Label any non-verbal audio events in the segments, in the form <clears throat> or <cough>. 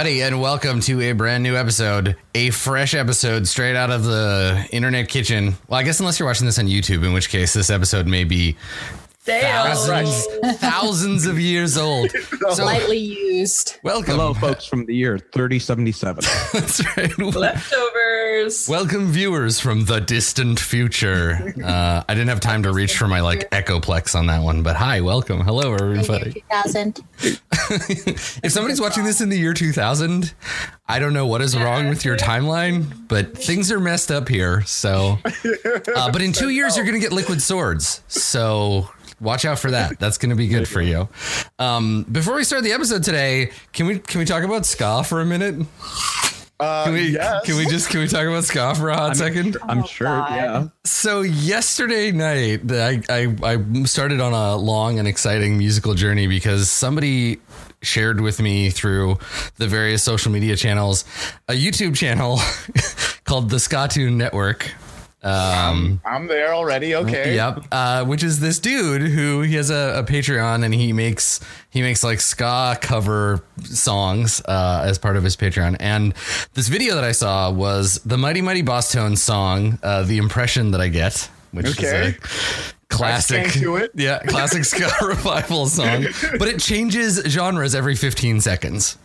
Hello, everybody, and welcome to a brand new episode, a fresh episode straight out of the internet kitchen. Well, I guess unless you're watching this on YouTube, in which case this episode may be thousands, <laughs> thousands of years old. <laughs> So, lightly used. welcome. Hello, folks from the year 3077. <laughs> That's right. Leftovers. Welcome, viewers from the distant future. <laughs> Uh, I didn't have time to reach for my like echoplex on that one, but hi, welcome, hello, everybody. 2000. <laughs> If somebody's watching this in the year 2000, I don't know what is wrong with your timeline, but things are messed up here. So, <laughs> uh, but in two years, you're going to get liquid swords. So watch out for that. That's going to be good for you. Um, before we start the episode today, can we can we talk about ska for a minute? Uh, Can we yes. can we just can we talk about ska for a hot second? I'm sure, God. yeah. So yesterday night, I, I I started on a long and exciting musical journey because somebody shared with me through the various social media channels a YouTube channel <laughs> called the Skatune Network. Um, I'm there already. Okay. Yep. Uh, which is this dude who he has a, a Patreon and he makes he makes like ska cover songs uh, as part of his Patreon. And this video that I saw was the Mighty Mighty Boss Tone song, uh, "The Impression That I Get," which Okay. is a classic. To it. Yeah, classic <laughs> ska <laughs> revival song, but it changes genres every 15 seconds.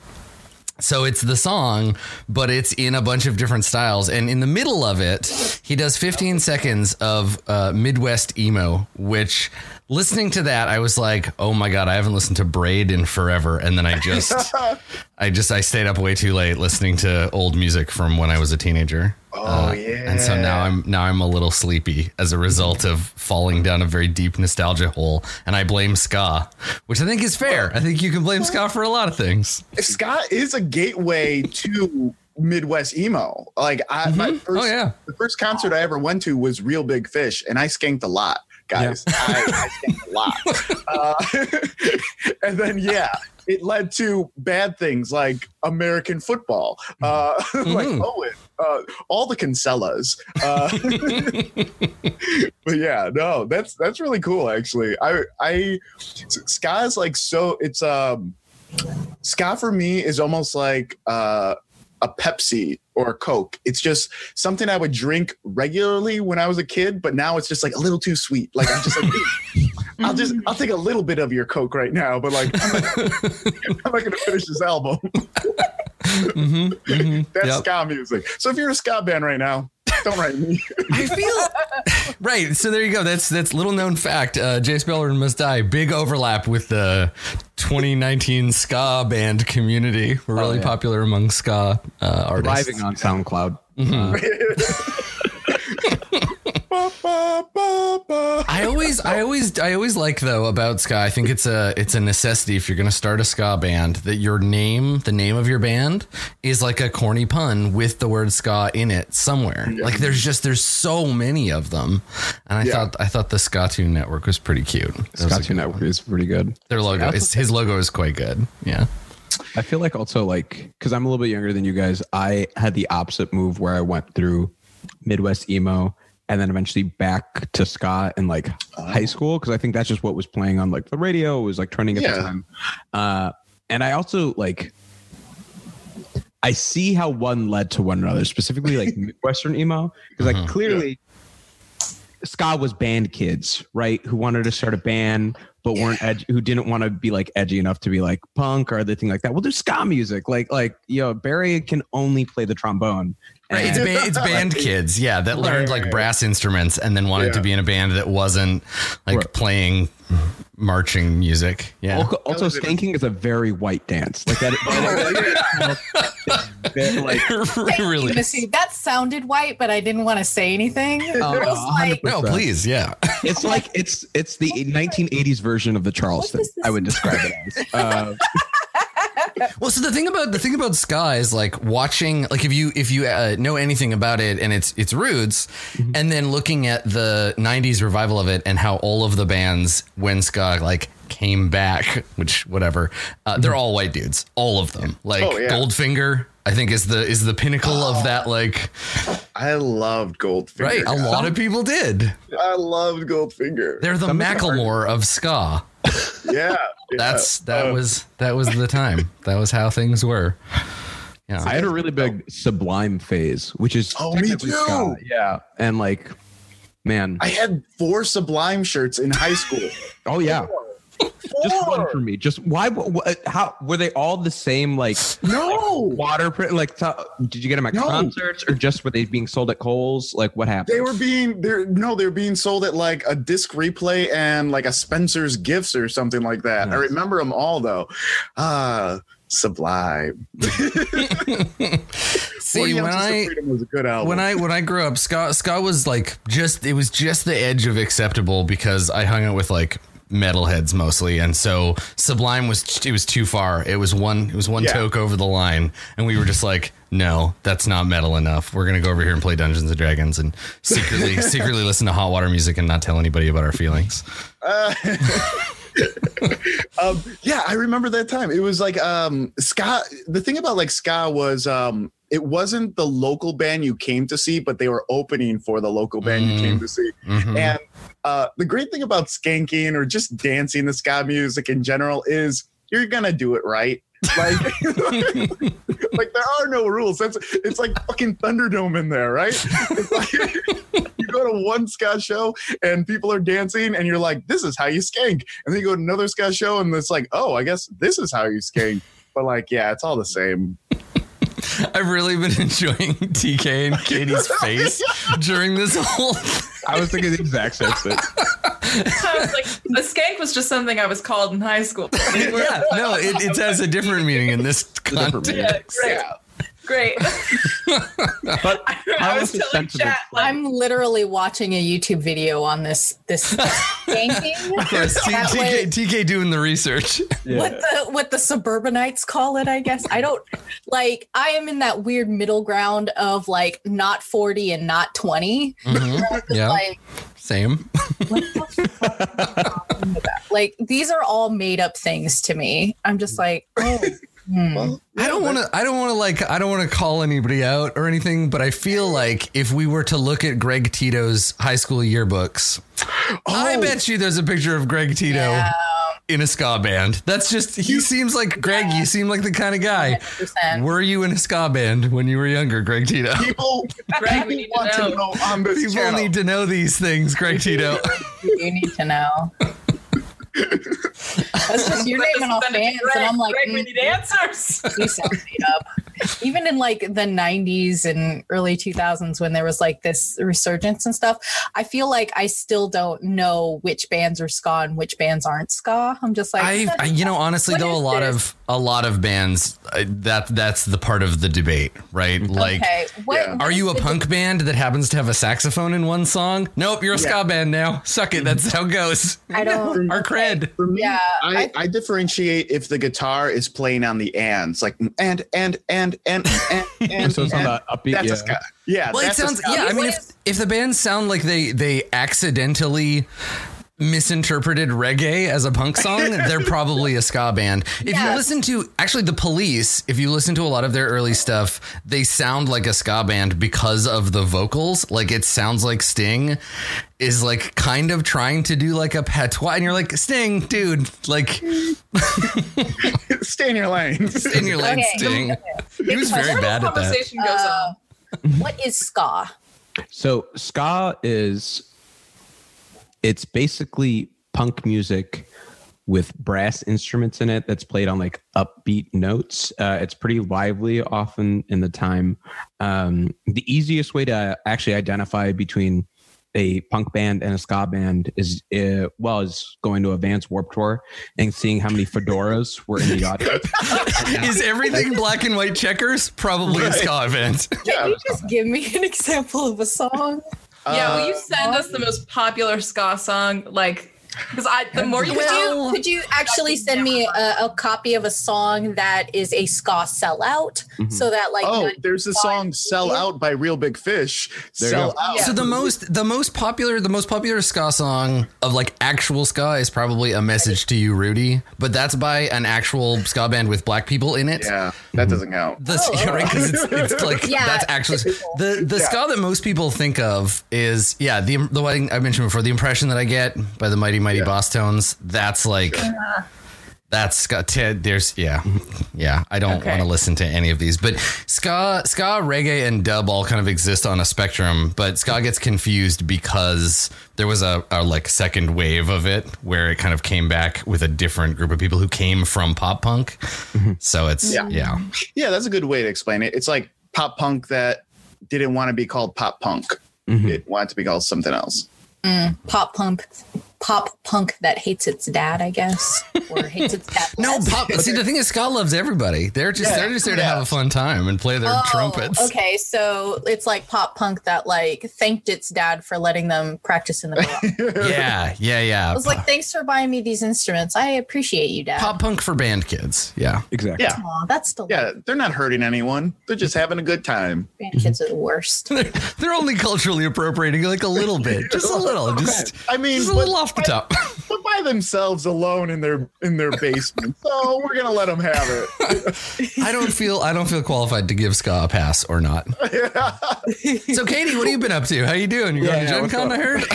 So it's the song, but it's in a bunch of different styles. And in the middle of it, he does 15 seconds of uh, Midwest emo, which listening to that, I was like, oh my God, I haven't listened to Braid in forever. And then I just, <laughs> I just, I stayed up way too late listening to old music from when I was a teenager. Oh, yeah. And so now I'm, now I'm a little sleepy as a result of falling down a very deep nostalgia hole. And I blame ska, which I think is fair. I think you can blame ska for a lot of things. Ska is a gateway to Midwest emo. Like I, my mm-hmm. oh, first, Oh, yeah. the first concert I ever went to was Real Big Fish, and I skanked a lot, guys. I, I skanked a lot. <laughs> Uh, <laughs> and then yeah, it led to bad things like American football, uh, <laughs> like Mhm. Owen, uh, all the Kinsellas. Uh, but yeah, no, that's that's really cool. Actually, I I ska is like so. It's um ska for me is almost like uh, a Pepsi or a Coke. It's just something I would drink regularly when I was a kid, but now it's just like a little too sweet. Like I'm just like, I'll just <laughs> I'll take a little bit of your Coke right now, but like I'm not, <laughs> not gonna finish this album. hmm hmm <laughs> That's Yep. ska music. So if you're a ska band right now, don't write me. I feel <laughs> right. So there you go. That's that's little known fact. Uh, Jace Beleren must die. Big overlap with the 2019 ska band community. We're really yeah. popular among ska uh, artists. Thriving on SoundCloud. Ba, <laughs> ba, ba, ba. I always, I always, I always like though about ska. I think it's a, it's a necessity if you're going to start a ska band that your name, the name of your band, is like a corny pun with the word ska in it somewhere. Like there's just there's so many of them, and I Yeah. thought I thought the Skatune Network was pretty cute. That was a Network one. is pretty good. Their logo, is, his logo is quite good. Yeah. I feel like also like because I'm a little bit younger than you guys, I had the opposite move where I went through Midwest emo and then eventually back to ska in like high school because I think that's just what was playing on like the radio. It was like trending at Yeah. the time. Uh, and I also like I see how one led to one another, specifically like <laughs> Western emo, because like clearly ska was band kids, right? Who wanted to start a band but weren't edgy, who didn't want to be like edgy enough to be like punk or other thing like that. Well, there's ska music, like like you know Barry can only play the trombone. Right, it's, ba- it's band <laughs> kids, yeah, that learned like Right. brass instruments and then wanted to be in a band that wasn't like Right. playing marching music. Yeah. Also, also skanking is a very white dance. Like that. <laughs> that- like <laughs> really. Missy, that sounded white, but I didn't want to say anything. it Oh, like, No, please, yeah. it's like it's it's the 1980s version of the Charleston. What is this? I would describe it as. Uh, <laughs> Well, so the thing about the thing about ska is like watching, like if you if you uh, know anything about it and its its roots, and then looking at the '90s revival of it and how all of the bands when ska like came back, which whatever. Uh, they're all white dudes, all of them. Like Oh, yeah. Goldfinger, I think is the is the pinnacle of that. Like I loved Goldfinger. right, a lot of people did. I loved Goldfinger. They're the Some of them Macklemore of ska. yeah, yeah. That's that Uh, was that was the time. That was how things were. Yeah. I had a really big Sublime phase, which is Oh, me too. ska. Yeah, and like, man, I had four Sublime shirts in high school. oh yeah, just one for me. Just why? What, how were they all the same? Like No, waterprint? Like, t- did you get them at No. concerts or just were they being sold at Kohl's? Like, what happened? they were being they're no, they're being sold at like a disc replay and like a Spencer's Gifts or something like that. I remember them all though. Ah, Sublime. <laughs> See, when I was a good album. when I when I grew up, ska ska was like just it was just the edge of acceptable because I hung out with like metalheads mostly, and so Sublime was it was too far. It was one it was one Yeah. toke over the line, and we were just like, no, that's not metal enough. We're gonna go over here and play Dungeons and Dragons and secretly <laughs> secretly listen to hot water music and not tell anybody about our feelings. <laughs> um, yeah, I remember that time. It was like um, ska. The thing about like ska was um, it wasn't the local band you came to see, but they were opening for the local band you Mm. came to see. Mhm. And uh, the great thing about skanking or just dancing the ska music in general is you're gonna do it right. Like, <laughs> like there are no rules. That's it's like fucking Thunderdome in there, right? It's like, <laughs> you go to one ska show and people are dancing, and you're like, "This is how you skank," and then you go to another ska show, and it's like, "Oh, I guess this is how you skank." But like, yeah, it's all the same. I've really been <laughs> enjoying TK and <laughs> Katie's face during this whole. I was thinking the exact same thing. <laughs> I was like, the skank was just something I was called in high school. yeah, no, it, it has a different meaning in this context. Yeah, great. Great. <laughs> But I how was was the telling sentiment? chat, like, I'm literally watching a YouTube video on this this <laughs> skanking. Of course, T- That TK, TK doing the research. what the what the suburbanites call it i guess i don't like i am in that weird middle ground of like not 40 and not 20 <laughs> Mhm. Yeah, like same. the fuck are you talking about? like these are all made up things to me i'm just like oh hmm. Well, I don't want to. I don't want to like. I don't want to call anybody out or anything. But I feel like if we were to look at Greg Tito's high school yearbooks, I Oh. bet you there's a picture of Greg Tito Yeah. in a ska band. That's just. He seems like Greg. You seem like the kind of guy. 100%. Were you in a ska band when you were younger, Greg Tito? people, <laughs> Greg, people need to want to know. know on this People channel. need to know these things, Greg Tito. you need to know <laughs> that's just you're But naming off send it to bands Greg. and i'm like Greg, we mm, need answers. these sound made up. Even in like the 90s and early 2000s when there was like this resurgence and stuff, I feel like I still don't know which bands are ska and which bands aren't ska. I'm just like, I, I you know, honestly though, a lot this? of a lot of bands uh, that that's the part of the debate, right? Like, okay, what, Yeah. are you a punk band that happens to have a saxophone in one song? Nope, you're a ska band now. <laughs> Suck it. That's how it goes. I don't. <laughs> Our cred. For me, Yeah, I, I- I, differentiate if the guitar is playing on the ands, like and and and and and <laughs> and. So it's on and. the upbeat. That's yeah. a ska. Yeah, Well, it that's a sounds yeah. I mean, if if the bands sound like they they accidentally misinterpreted reggae as a punk song, <laughs> they're probably a ska band. If you listen to actually the police, if you listen to a lot of their early stuff, they sound like a ska band because of the vocals. Like it sounds like Sting is like kind of trying to do like a patois, and you're like Sting, dude, like <laughs> Stay in your lane. <laughs> Stay in your lane, Okay. Sting. He was very Where the bad at that. conversation goes Uh, on. what is ska? So ska is it's basically punk music with brass instruments in it that's played on like upbeat notes. Uh, it's pretty lively often in the time. Um, the easiest way to actually identify between a punk band and a ska band is uh, well is going to a Vans Warp Tour and seeing how many fedoras were in the <laughs> audience. <laughs> Is everything black and white checkers? Probably a ska event. Can you just give me an example of a song? Yeah, will you Uh, send us the most popular ska song? Like, Because I, the more you Could do, you, could you actually send me a, a copy of a song that is a ska sellout Mhm. so that like Oh, there's a song "Sell Out" by Real Big Fish. There Sell out. Yeah. So the most the most popular the most popular ska song of like actual ska is probably a message to you, Rudy. But that's by an actual ska band with black people in it. Yeah, that doesn't count. The, Oh, yeah, right, 'cause it's, it's <laughs> like Yeah, that's actually the the Yeah. ska that most people think of is yeah the the one I mentioned before the impression that I get by the mighty mighty Yeah. Bosstones that's like that's ska t- there's yeah yeah I don't Okay. want to listen to any of these but ska ska reggae and dub all kind of exist on a spectrum but ska gets confused because there was a, a like second wave of it where it kind of came back with a different group of people who came from pop punk so it's Yeah. yeah Yeah, that's a good way to explain it. It's like pop punk that didn't want to be called pop punk. Mhm. It wanted to be called something else. pop punk pop punk that hates its dad, I guess, or hates its dad. <laughs> No, less. pop. See, the thing is, Scott loves everybody. They're just Yeah, they're just there to have a fun time and play their Oh, trumpets. Okay, so it's like pop punk that like thanked its dad for letting them practice in the garage. <laughs> Yeah, yeah, yeah. I was like, thanks for buying me these instruments. I appreciate you, dad. pop punk for band kids. Yeah. Exactly. Yeah. Aw, that's still Yeah, they're not hurting anyone. They're just having a good time. band kids are the worst. <laughs> They're, they're only culturally appropriating like a little bit, just a little, just, I mean, just a but, little off the top. but by themselves alone in their in their basement. So we're gonna let them have it. I don't feel I don't feel qualified to give Ska a pass or not. <laughs> So, Katie, what have you been up to? How you doing? You going to Gen Con? up? I heard. <laughs>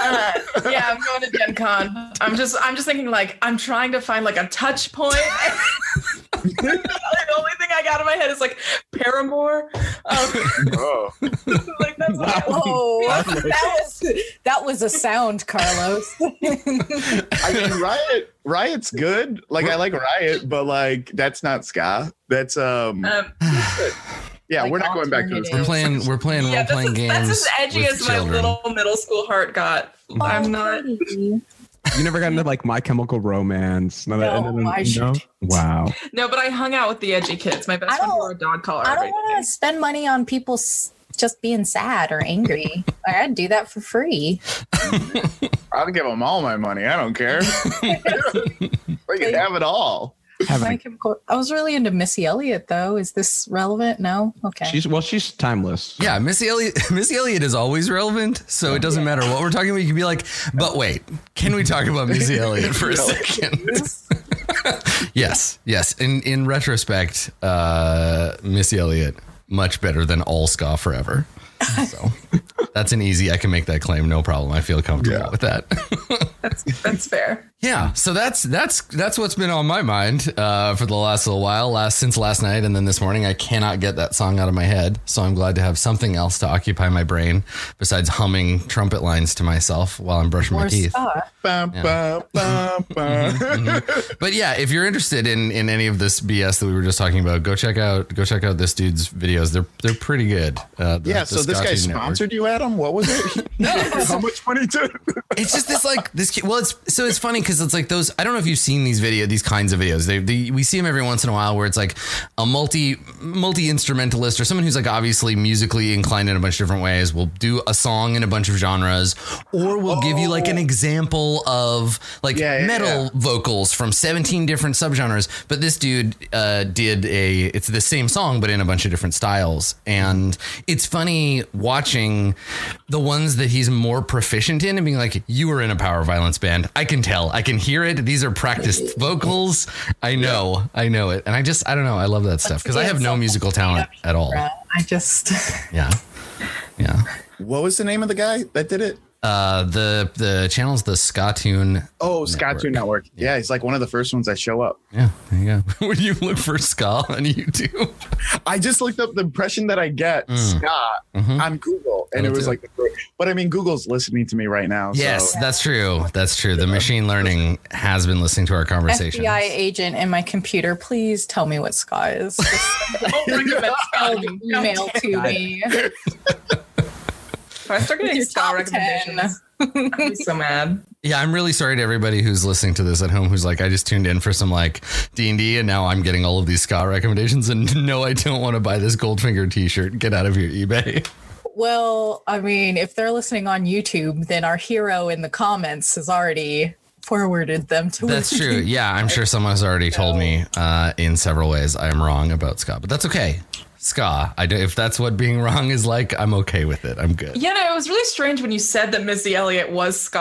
uh, yeah, I'm going to Gen Con. I'm just, I'm just thinking like, I'm trying to find like a touch point. <laughs> the only thing I got in my head is like Paramore. Um, oh. like that's like, Oh, that was that was a sound, Carlos. <laughs> I mean, Riot Riot's good. Like I like Riot, but like that's not ska. That's um um, yeah, Like we're not going back to this. We're playing. We're playing yeah, role playing as, games. that's as edgy with as my children. little middle school heart got. I'm not. You never got into like My Chemical Romance. None of- No, none of- I shouldn't. Wow. No, but I hung out with the edgy kids. My best I friend don't- wore a dog collar. I don't want to spend money on people s- just being sad or angry. Like, I'd do that for free. I'll give them all my money. I don't care. they can have it all. Have My a- Chemical- I was really into Missy Elliott, though. Is this relevant? No. Okay. she's well, she's timeless. Yeah, Missy Elliott. <laughs> Missy Elliott is always relevant, so it doesn't matter what we're talking about. You can be like, but wait, can we talk about Missy Elliott for a second? <laughs> <laughs> yes, yes. In in retrospect, uh, Missy Elliott much better than all ska forever. So that's an easy. I can make that claim, no problem. I feel comfortable Yeah. with that. <laughs> That's that's fair. Yeah, so that's that's that's what's been on my mind uh, for the last little while, last since last night, and then this morning. I cannot get that song out of my head, so I'm glad to have something else to occupy my brain besides humming trumpet lines to myself while I'm brushing my Or teeth. bum. <laughs> But yeah, if you're interested in in any of this BS that we were just talking about, go check out go check out this dude's videos. They're they're pretty good. Uh, the- Yeah, the so this guy Network. sponsored you, Adam. What was it? <laughs> No, <laughs> how much money to? it's just this like this kid- well it's so it's funny because it's like those i don't know if you've seen these video these kinds of videos they, they we see them every once in a while where it's like a multi multi instrumentalist or someone who's like obviously musically inclined in a bunch of different ways will do a song in a bunch of genres or will give you like an example of like Yeah, yeah, metal yeah. vocals from 17 different subgenres but this dude uh, did a it's the same song but in a bunch of different styles and it's funny watching the ones that he's more proficient in and being like you were in a power violence band. I can tell. I can hear it. These are practiced vocals. I know. I know it. And i just i don't know. I love that stuff because i have no musical talent at all. I just. yeah. Yeah. What was the name of the guy that did it? Uh the the channel's the Skatune Oh, Skatune Network. Yeah, it's like one of the first ones that show up. yeah there you go <laughs> when you look for ska on youtube I just looked up the impression that I get Scott Mhm. on Google, and Me it was too. like, the first- but I mean, Google's listening to me right now. Yes, so. that's true. That's true. The machine learning has been listening to our conversation. FBI agent in my computer, please tell me what ska is. <laughs> Don't recommend send Ska. email to me. <laughs> If I start getting Your star top 10. recommendations, <laughs> I'd be so mad. Yeah, I'm really sorry to everybody who's listening to this at home who's like, I just tuned in for some like D and D, and now I'm getting all of these ska recommendations, and <laughs> no, I don't want to buy this Goldfinger T-shirt. Get out of your eBay. well, I mean, if they're listening on YouTube, then our hero in the comments has already forwarded them to us. That's true. <laughs> Yeah, I'm sure someone has already told me uh, in several ways I am wrong about ska, but that's okay. Ska. I do, if that's what being wrong is like, I'm okay with it. I'm good. Yeah, no, it was really strange when you said that Missy Elliott was ska.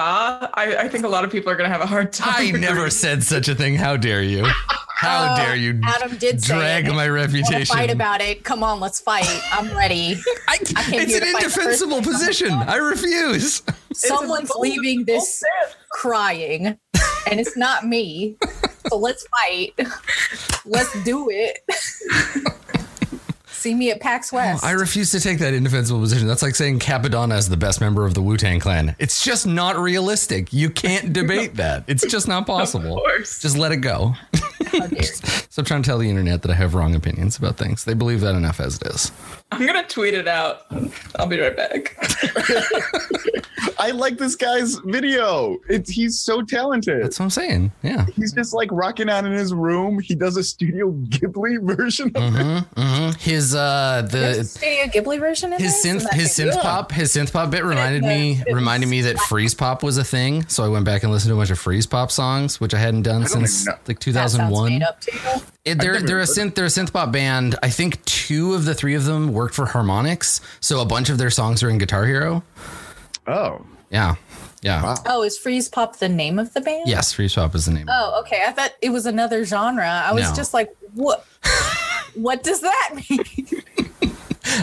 I, I think a lot of people are going to have a hard time. I never said such a thing. How dare you? How Oh, dare you Adam did say drag it. my Wanna reputation? fight about it. Come on, let's fight. I'm ready. <laughs> I, came it's an to fight the indefensible position. I refuse. Someone's leaving this crying, and it's not me. <laughs> So let's fight. Let's do it. <laughs> See me at PAX oh, West. I refuse to take that indefensible position. That's like saying Cappadonna is the best member of the Wu Tang Clan. It's just not realistic. You can't <laughs> debate that. It's just not possible. Of course. Just let it go. <laughs> How dare you. <laughs> Stop trying to tell the internet that I have wrong opinions about things. They believe that enough as it is. I'm going to tweet it out. I'll be right back. <laughs> I like this guy's video. It's he's so talented. That's what I'm saying. Yeah. he's just like rocking out in his room. He does a Studio Ghibli version of it. hmm hmm His uh the Studio Ghibli version in his this? synth Isn't that his good? synth pop his synth pop bit reminded me reminded me that freeze pop was a thing. So I went back and listened to a bunch of freeze pop songs, which I hadn't done since like That sounds 2001. made up to. It, they're they're a synth they're a synth pop band. I think two of the three of them worked for Harmonix, so a bunch of their songs are in Guitar Hero. Oh, Yeah, yeah. Wow. Oh, is Freeze Pop the name of the band? Yes, freeze pop is the name. Oh, okay. I thought it was another genre. I was No. just like, what? <laughs> what does that mean?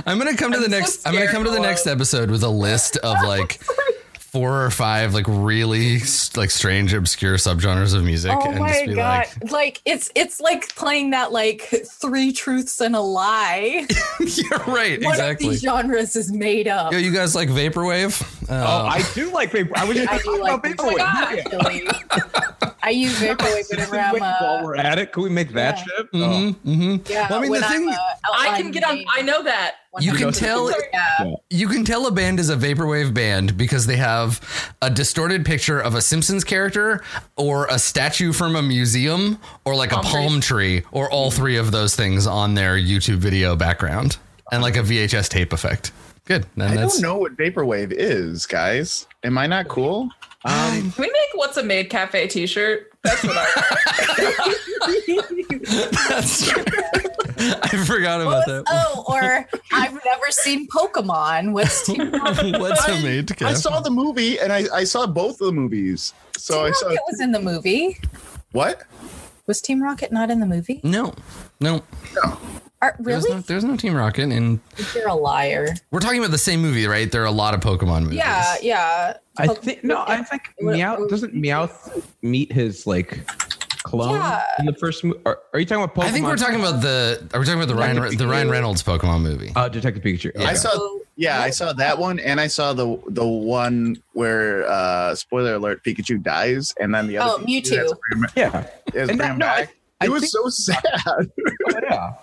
I'm gonna come to the I'm so next. I'm gonna come to the next episode with a list of like <laughs> four or five like really like strange obscure subgenres of music, Oh and my just be god! like, Like, it's it's like playing that like three truths and a lie. <laughs> "Yeah, right, One of these genres is made up. Yo, you guys like vaporwave? Oh, Uh, I do like vapor. I was just I talking do like about vaporwave, vaporwave. actually. I use <laughs> vaporwave whenever I'm While uh, we're at it, can we make that yeah. shit? mhm, mm-hmm. yeah. Well, I mean, the I'm, thing- uh, I can get on. I know that. You can tell- Yeah. You can tell a band is a vaporwave band because they have a distorted picture of a Simpsons character or a statue from a museum or like a Palm palm tree or all three of those things on their YouTube video background and like a VHS tape effect. Good. And I that's don't know what vaporwave is, guys. Am I not cool? <sighs> Um, Can we make what's a Maid cafe T-shirt? That's what I. <laughs> that's <laughs> <laughs> I forgot about that. Oh, or I've never seen Pokemon. <laughs> What's Team Rocket? What's a I- made I saw the movie and I, I saw both of the movies. So I Team saw Rocket was in the movie. what? Was Team Rocket not in the movie? No. No. no. Are, There's really? no there's no Team Rocket and You're a liar. we're talking about the same movie, right? There are a lot of Pokemon movies. Yeah, yeah. I think no. I think What- Meowth doesn't Meowth meet his like clone Yeah. in the first movie. Are, are you talking about Pokemon? I think we're talking about the are we talking about the Detective Ryan the Ryan Reynolds Pokemon movie? uh, Detective Pikachu. Yeah. I saw yeah, I saw that one and I saw the the one where uh spoiler alert Pikachu dies and then the other Oh, Mewtwo. that's bring him- yeah. is And bring that- him no, I- back. I it was so sad. Oh, <laughs> yeah.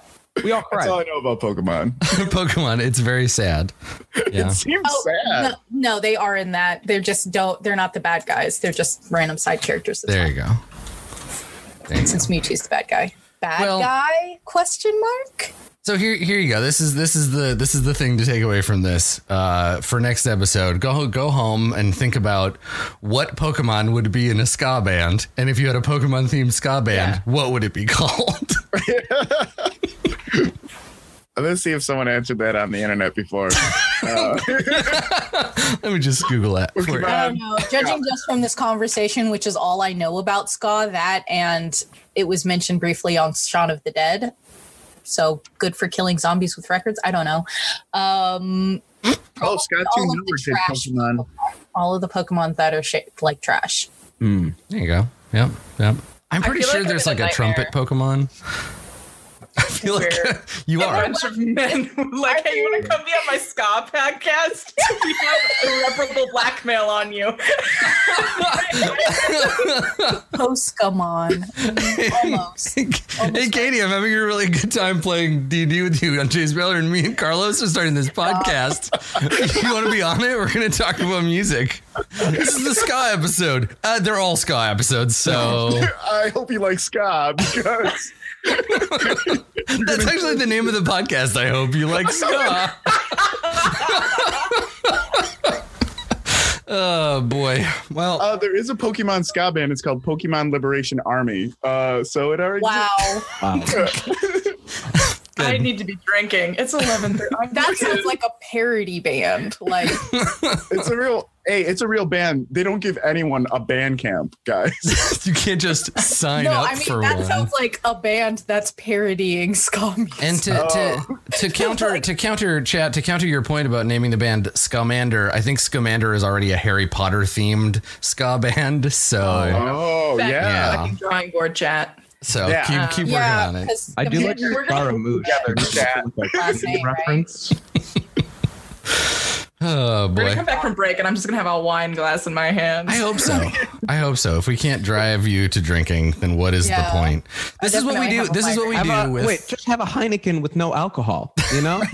We all That's all. I know about Pokemon. <laughs> Pokemon. It's very sad. Yeah. It seems Oh, sad. no, no, they are in that. They're just don't. They're not the bad guys. They're just random side characters. There all. you go. There you go. Since Mewtwo's the bad guy. Bad Well- guy? Question mark. So here, here you go. This is this is the this is the thing to take away from this uh, for next episode. Go go home and think about what Pokemon would be in a ska band, and if you had a Pokemon themed ska band, Yeah. what would it be <laughs> called? <laughs> Let's see if someone answered that on the internet before. <laughs> Uh, <laughs> Let me just Google that. for. I don't know. Judging just from this conversation, which is all I know about ska, that and it was mentioned briefly on Shaun of the Dead. So good for killing zombies with records. I don't know. Um, oh, Scott all Team of the did trash Pokemon. all of the Pokemon that are shaped like trash. Hmm. There you go. Yep. Yep. I'm pretty sure like there's like a a trumpet Pokemon. I feel like Weird. <laughs> you A bunch of men <laughs> like, hey, you want to come be on my ska podcast? <laughs> we have irreparable blackmail on you. Poskamon. Almost. hey Katie, I'm having a really good time playing D&D with you on Jace Beleren and me and Carlos are starting this podcast. you want to be on it? We're going to talk about music. This is the ska episode. Uh, they're all ska episodes, so I hope you like ska because <laughs> That's actually the name of the podcast. I hope you like ska. <laughs> oh boy! Well, uh, there is a Pokemon ska band. It's called Pokemon Liberation Army. Uh, so it already wow. wow. <laughs> I need to be drinking. It's eleven thirty. That sounds like a parody band. Like <laughs> It's a real. Hey, it's a real band. They don't give anyone a band camp, guys. <laughs> you can't just sign no, up I mean for that one. sounds like a band that's parodying ska music. and to, to oh. to <laughs> counter to counter chat to counter your point about naming the band Scamander, I think Scamander is already a Harry Potter themed ska band. So Oh Back yeah. Yeah. drawing board chat. So Yeah. keep keep yeah, working on it. I do like Commander- Scaramouche. together, chat. Like, Last right? reference. <laughs> Oh We're gonna come back from break, and I'm just gonna have a wine glass in my hand. I hope so. <laughs> I hope so. If we can't drive you to drinking, then what is the point? This is what we do. This is what we do a- with wait, just have a Heineken with no alcohol. You know? <laughs>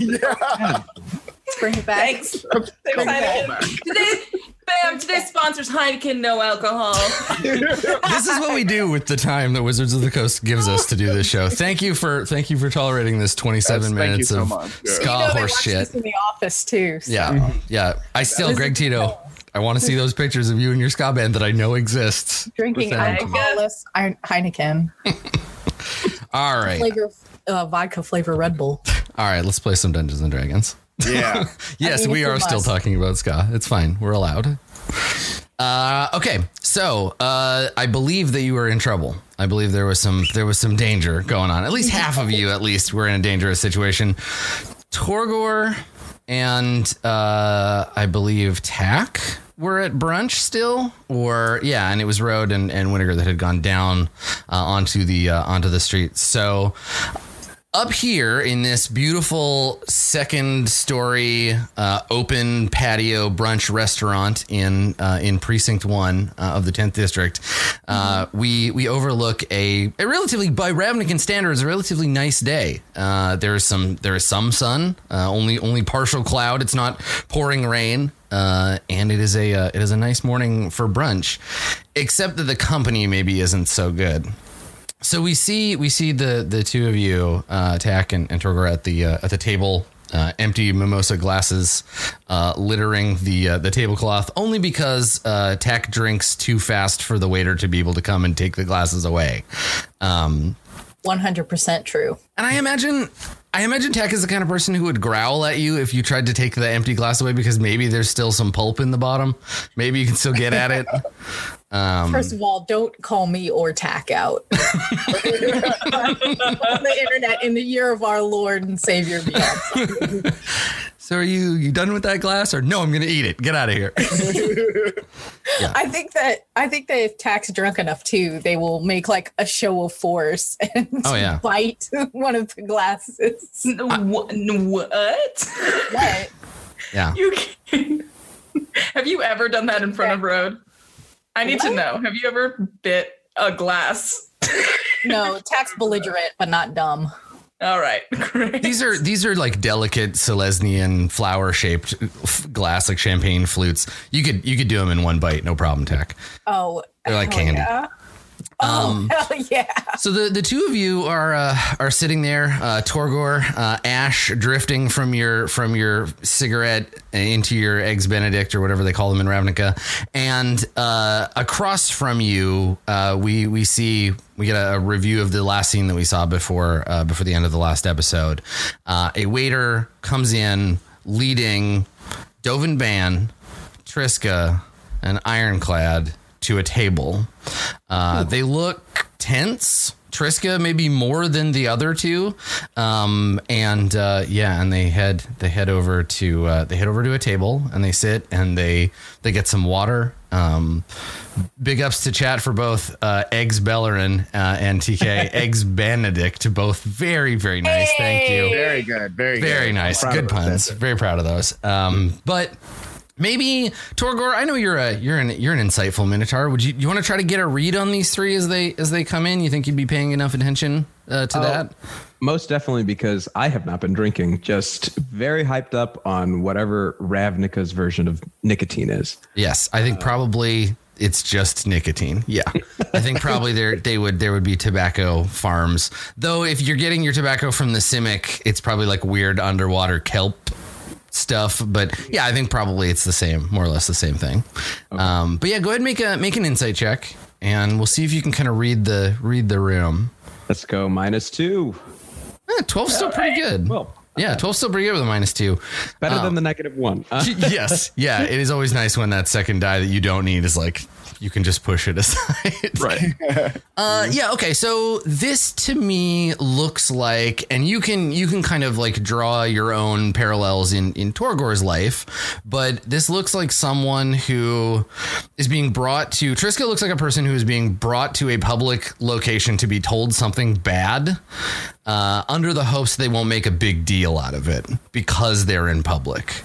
Let's bring it back. Thanks. Thanks, Heineken. Today, bam! Today's sponsors Heineken, no alcohol. <laughs> this is what we do with the time that Wizards of the Coast gives us to do this show. Thank you for thank you for tolerating this 27 Yes, thank you minutes so of much. Yeah. ska You know, horse shit. this in the office too. so- Yeah, yeah. I still, Greg Tito. I want to see those pictures of you and your ska band that I know exists. Drinking With alcoholless Heineken <laughs> All right, flavor, uh, vodka flavor Red Bull. all right. Let's play some Dungeons and Dragons. Yeah. <laughs> Yes, mean, we are still talking about ska. It's fine. We're allowed. Uh, okay, so uh, I believe that you were in trouble. I believe there was some there was some danger going on. At least half of you, at least, were in a dangerous situation. Torgor and uh, I believe Taq were at brunch still, or yeah, and it was Road and and Winnegar that had gone down uh, onto the uh, onto the street. So up here in this beautiful second story uh, open patio brunch restaurant in uh, in precinct one uh, of the 10th district. Uh, we we overlook a, a relatively by Ravnican standards a relatively nice day. Uh, there is some there is some sun uh, only only partial cloud. It's not pouring rain uh, and it is a uh, it is a nice morning for brunch except that the company maybe isn't so good so we see we see the the two of you, uh, Taq and, and Torgor, at the uh, at the table, uh, empty mimosa glasses uh, littering the uh, the tablecloth, only because uh, Taq drinks too fast for the waiter to be able to come and take the glasses away. Um, One hundred percent true. and I imagine. I imagine Taq is the kind of person who would growl at you if you tried to take the empty glass away because maybe there's still some pulp in the bottom. Maybe you can still get at it. <laughs> Um, First of all, don't call me or Taq out <laughs> on the internet in the year of our Lord and Savior Beyonce. <laughs> so are you you done with that glass or no? I'm going to eat it. Get out of here. <laughs> I think that I think that if Taq's drunk enough too, they will make like a show of force and Oh, yeah. bite one of the glasses. what? what? What? Yeah. You can Have you ever done that in front of Road? I need to know. Have you ever bit a glass? <laughs> No, Taq's belligerent but not dumb. All right, <laughs> great. These are these are like delicate Selesnyan flower shaped glass like champagne flutes. You could you could do them in one bite, no problem. Tech. Oh, They're like candy. Yeah. Oh Um, <laughs> hell yeah! So the, the two of you are uh, are sitting there, uh, Torgor, uh, ash drifting from your from your cigarette into your eggs Benedict or whatever they call them in Ravnica, and uh, across from you, uh, we we see we get a, a review of the last scene that we saw before uh, before the end of the last episode. Uh, a waiter comes in leading Dovin Baan, Triska, and Ironclad to a table. Uh, they look tense. Triska maybe more than the other two, um, and uh, yeah, and they head they head over to uh, they head over to a table and they sit and they they get some water. Um, big ups to chat for both uh, Eggs Beleren uh, and TK <laughs> Eggs Benedict, both very very nice. Thank you. Very good. Very, Very good. nice. Good puns. Very proud of those. Um, but maybe Torgor, I know you're a you're an you're an insightful Minotaur. Would you you want to try to get a read on these three as they as they come in? You think you'd be paying enough attention uh, to Oh. that? Most definitely because I have not been drinking. Just very hyped up on whatever Ravnica's version of nicotine is. Yes, I think probably it's just nicotine. Yeah, I think probably there they would there would be tobacco farms. Though if you're getting your tobacco from the Simic, it's probably like weird underwater kelp stuff, but yeah, I think probably it's the same, more or less the same thing. Um, but yeah, go ahead and make a make an insight check, and we'll see if you can kind of read the read the room. Let's go minus two. Eh, 12's still pretty good. Well, yeah, 12's still pretty good with a minus two. better Um, than the negative one. <laughs> <laughs> Yes, yeah, it is always nice when that second die that you don't need is like you can just push it aside. <laughs> right. <laughs> Uh, yeah. Okay. So this to me looks like, and you can you can kind of like draw your own parallels in in Torgor's life, but this looks like someone who is being brought to. Triska looks like a person who is being brought to a public location to be told something bad, uh, under the hopes they won't make a big deal out of it because they're in public.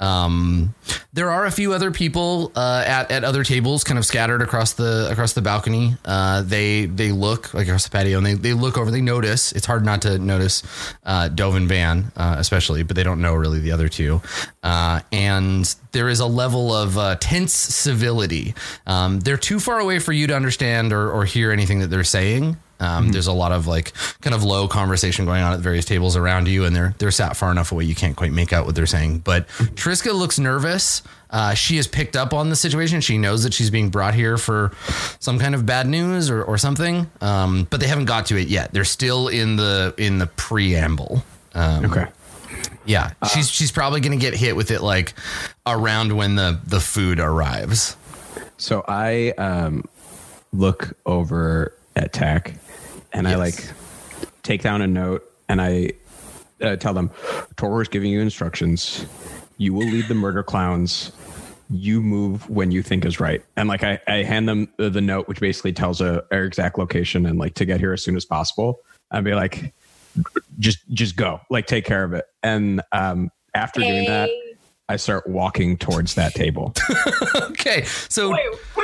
Um, there are a few other people uh, at at other tables, kind of scattered across the across the balcony. Uh, they they look like across the patio, and they they look over. They notice. It's hard not to notice uh, Dovin Baan, uh, especially, but they don't know really the other two. Uh, and there is a level of uh, tense civility. Um, they're too far away for you to understand or, or hear anything that they're saying. Um, There's a lot of like kind of low conversation going on at various tables around you, and they're they're sat far enough away you can't quite make out what they're saying. But Triska looks nervous. Uh, she has picked up on the situation. She knows that she's being brought here for some kind of bad news or, or something. Um, but they haven't got to it yet. They're still in the in the preamble. Um, Okay. Yeah, she's she's probably going to get hit with it like around when the the food arrives. So I um, look over at Taq and I like take down a note and I uh, tell them, Tor is giving you instructions. You will lead the murder clowns. You move when you think is right. And like I, I hand them the, the note, which basically tells a, our exact location and like to get here as soon as possible. I'd be like, just just go, like take care of it. And um, after doing that, I start walking towards that table. <laughs> Okay, so Wait, wait.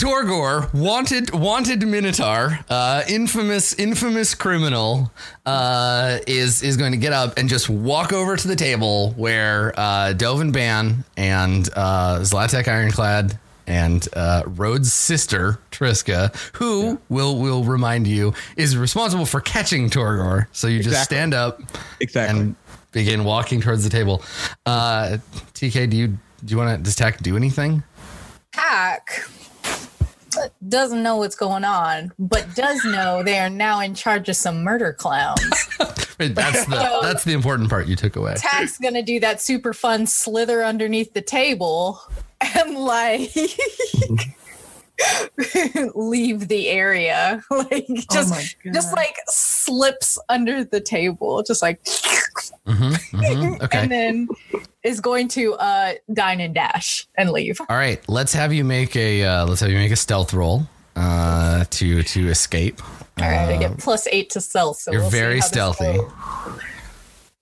Torgor, wanted wanted Minotaur, uh, infamous infamous criminal, uh, is is going to get up and just walk over to the table where uh, Dovin Baan and uh, Zlatek Ironclad and uh, Rhodes' sister Triska, who will will remind you is responsible for catching Torgor. So you just stand up Exactly. and begin walking towards the table. Uh, TK, do you do you want to does Taq do anything? Hack doesn't know what's going on, but does know they are now in charge of some murder clowns. <laughs> That's the that's the important part you took away. Taq's gonna do that super fun slither underneath the table and like <laughs> <laughs> leave the area. <laughs> Like just my God. just like slips under the table, just like hmm hmm <laughs> Okay. and then is going to uh dine and dash and leave. All right. Let's have you make a uh, let's have you make a stealth roll uh, to to escape. All right, I Uh, get plus eight to stealth. So you're we'll see very how this stealthy.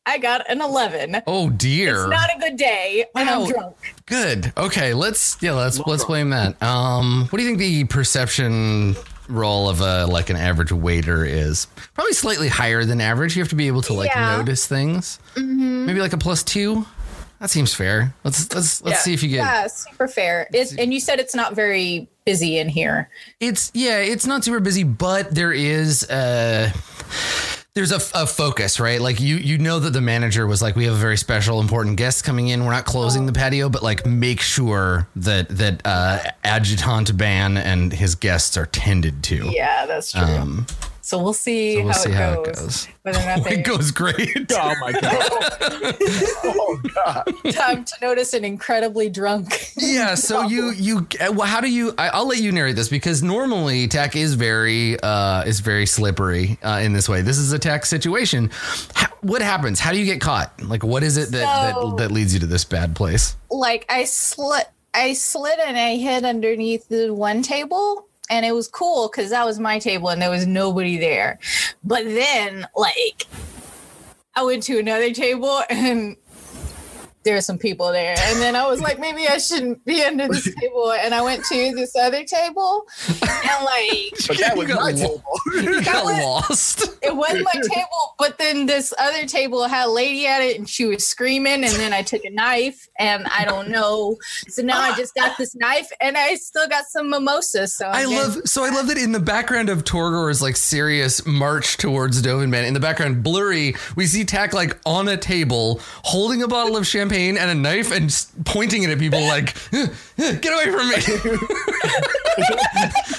Goes. I got an eleven. Oh dear. It's not a good day, and Wow. I'm drunk. Good. Okay. Let's yeah. Let's let's blame that. Um. What do you think the perception roll of a like an average waiter is? Probably slightly higher than average. You have to be able to like Yeah. notice things. Mm-hmm. Maybe like a plus two. That seems fair. Let's let's let's Yeah. see if you get. Yeah, super fair. It, and you said it's not very busy in here. It's yeah, it's not super busy, but there is uh there's a, a focus, right? Like you you know that the manager was like, we have a very special important guest coming in. We're not closing the patio, but like make sure that that uh, adjutant Baan and his guests are tended to. Yeah, that's true. Um, so we'll see, so we'll how, see it how goes, it goes. Whether or <laughs> not they It goes great. <laughs> oh my god. <laughs> oh god. time to notice an incredibly drunk. yeah so you you uh, well, how do you I, i'll let you narrate this because normally tech is very uh is very slippery uh, in this way this is a tech situation how, what happens how do you get caught like what is it that So- that, that leads you to this bad place like I slid, I slid and I hid underneath the one table. And it was cool because that was my table and there was nobody there. But then, like, I went to another table <laughs> and there were some people there. And then I was like, maybe I shouldn't be under this <laughs> table. And I went to this other table and, like, But that was my table. <laughs> you got was- lost it wasn't my table, but then this other table had a lady at it and she was screaming. And then I took a knife and I don't know. So now I just got this knife and I still got some mimosas. So I I'm love so I love that in the background of Torgor's like serious march towards Dovin Baan. In the background, blurry, we see Taq like on a table holding a bottle of champagne pain and a knife and pointing it at people like, "Eh, eh, get away from me. <laughs>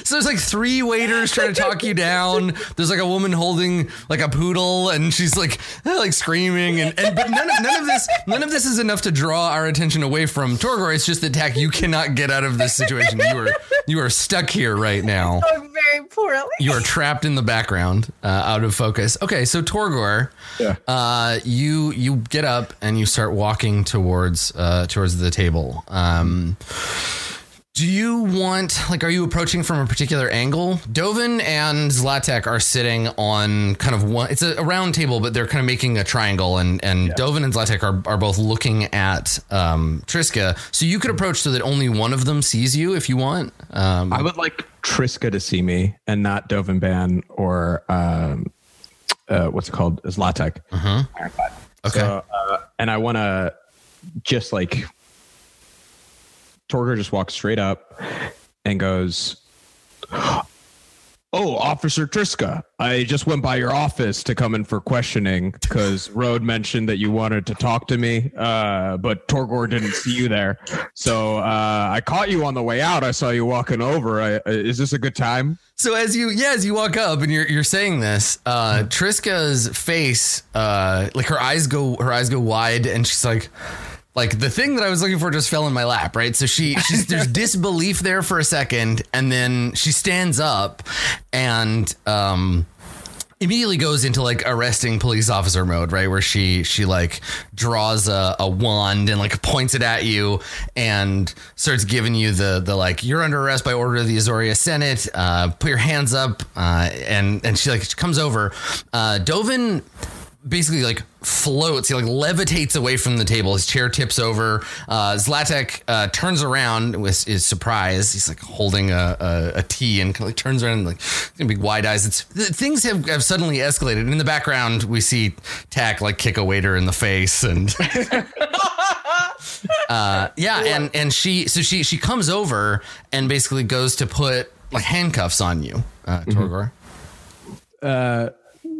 so there's like three waiters trying to talk you down. There's like a woman holding like a poodle and she's like eh, like screaming and, and but none of, none of this none of this is enough to draw our attention away from Torgor. It's just the attack. You cannot get out of this situation. You are you are stuck here right now. <laughs> Oh, very poorly. You are trapped in the background, uh, out of focus. Okay, so Torgor, Yeah. uh, you you get up and you start walking towards uh, towards the table. Um, do you want like are you approaching from a particular angle? Dovin and Zlatek are sitting on kind of one. It's a, a round table, but they're kind of making a triangle, and and Dovin and Zlatek are are both looking at um, Triska. So you could approach so that only one of them sees you if you want. Um, I would like Triska to see me and not Dovin Baan or um, uh, what's it called? Zlatek. Uh-huh. okay. So, uh, and I want to just like Torgor just walks straight up and goes, Oh, Officer Triska, I just went by your office to come in for questioning because Rode mentioned that you wanted to talk to me, uh, but Torgor didn't see you there. So uh, I caught you on the way out. I saw you walking over. I, uh, is this a good time? So as you yeah as you walk up and you're you're saying this, uh, Triska's face, uh, like her eyes go her eyes go wide and she's like. Like the thing that I was looking for just fell in my lap, right? So she she's there's <laughs> disbelief there for a second, and then she stands up and um immediately goes into like arresting police officer mode, right? Where she she like draws a, a wand and like points it at you and starts giving you the the like you're under arrest by order of the Azorius Senate. Uh, put your hands up, uh, and and she like she comes over. Uh, Dovin basically like floats he like levitates away from the table. His chair tips over. Uh zlatek uh turns around with is surprised he's like holding a, a, a tea and kind of like turns around and like big wide eyes. It's things have, have suddenly escalated. In the background we see Taq like kick a waiter in the face and <laughs> uh yeah and and she so she she comes over and basically goes to put like handcuffs on you uh torgor. Uh,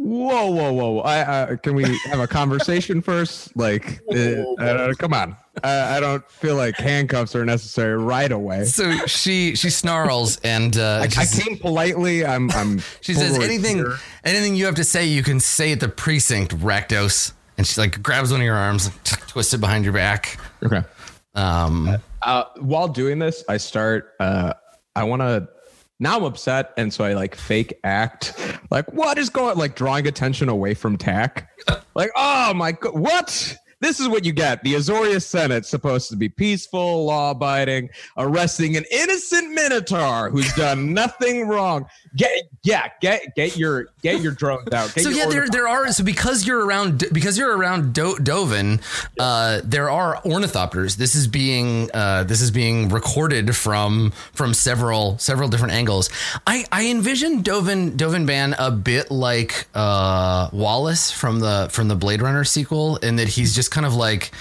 whoa, whoa, whoa! I, I can we have a conversation <laughs> first? Like, uh, uh, come on. I, I don't feel like handcuffs are necessary right away. so she she snarls and uh I, I came politely. I'm. I'm. <laughs> She says anything here." anything you have to say you can say at the precinct, Rakdos. And she like grabs one of your arms, like, twists it behind your back. Okay. Um, Uh, while doing this, I start. Uh, I want to. Now I'm upset, and so I like fake act like what is going like drawing attention away from Taq. Like, oh my god, what? This is what you get. The Azorius Senate supposed to be peaceful, law abiding, arresting an innocent Minotaur who's done <laughs> nothing wrong. Get yeah, get get your get your drones out. Get so yeah, there there are so because you're around because you're around Do- Dovin, uh, there are ornithopters. This is being uh, this is being recorded from from several several different angles. I I envision Dovin Dovin Baan a bit like uh, Wallace from the from the Blade Runner sequel, in that he's just kind of like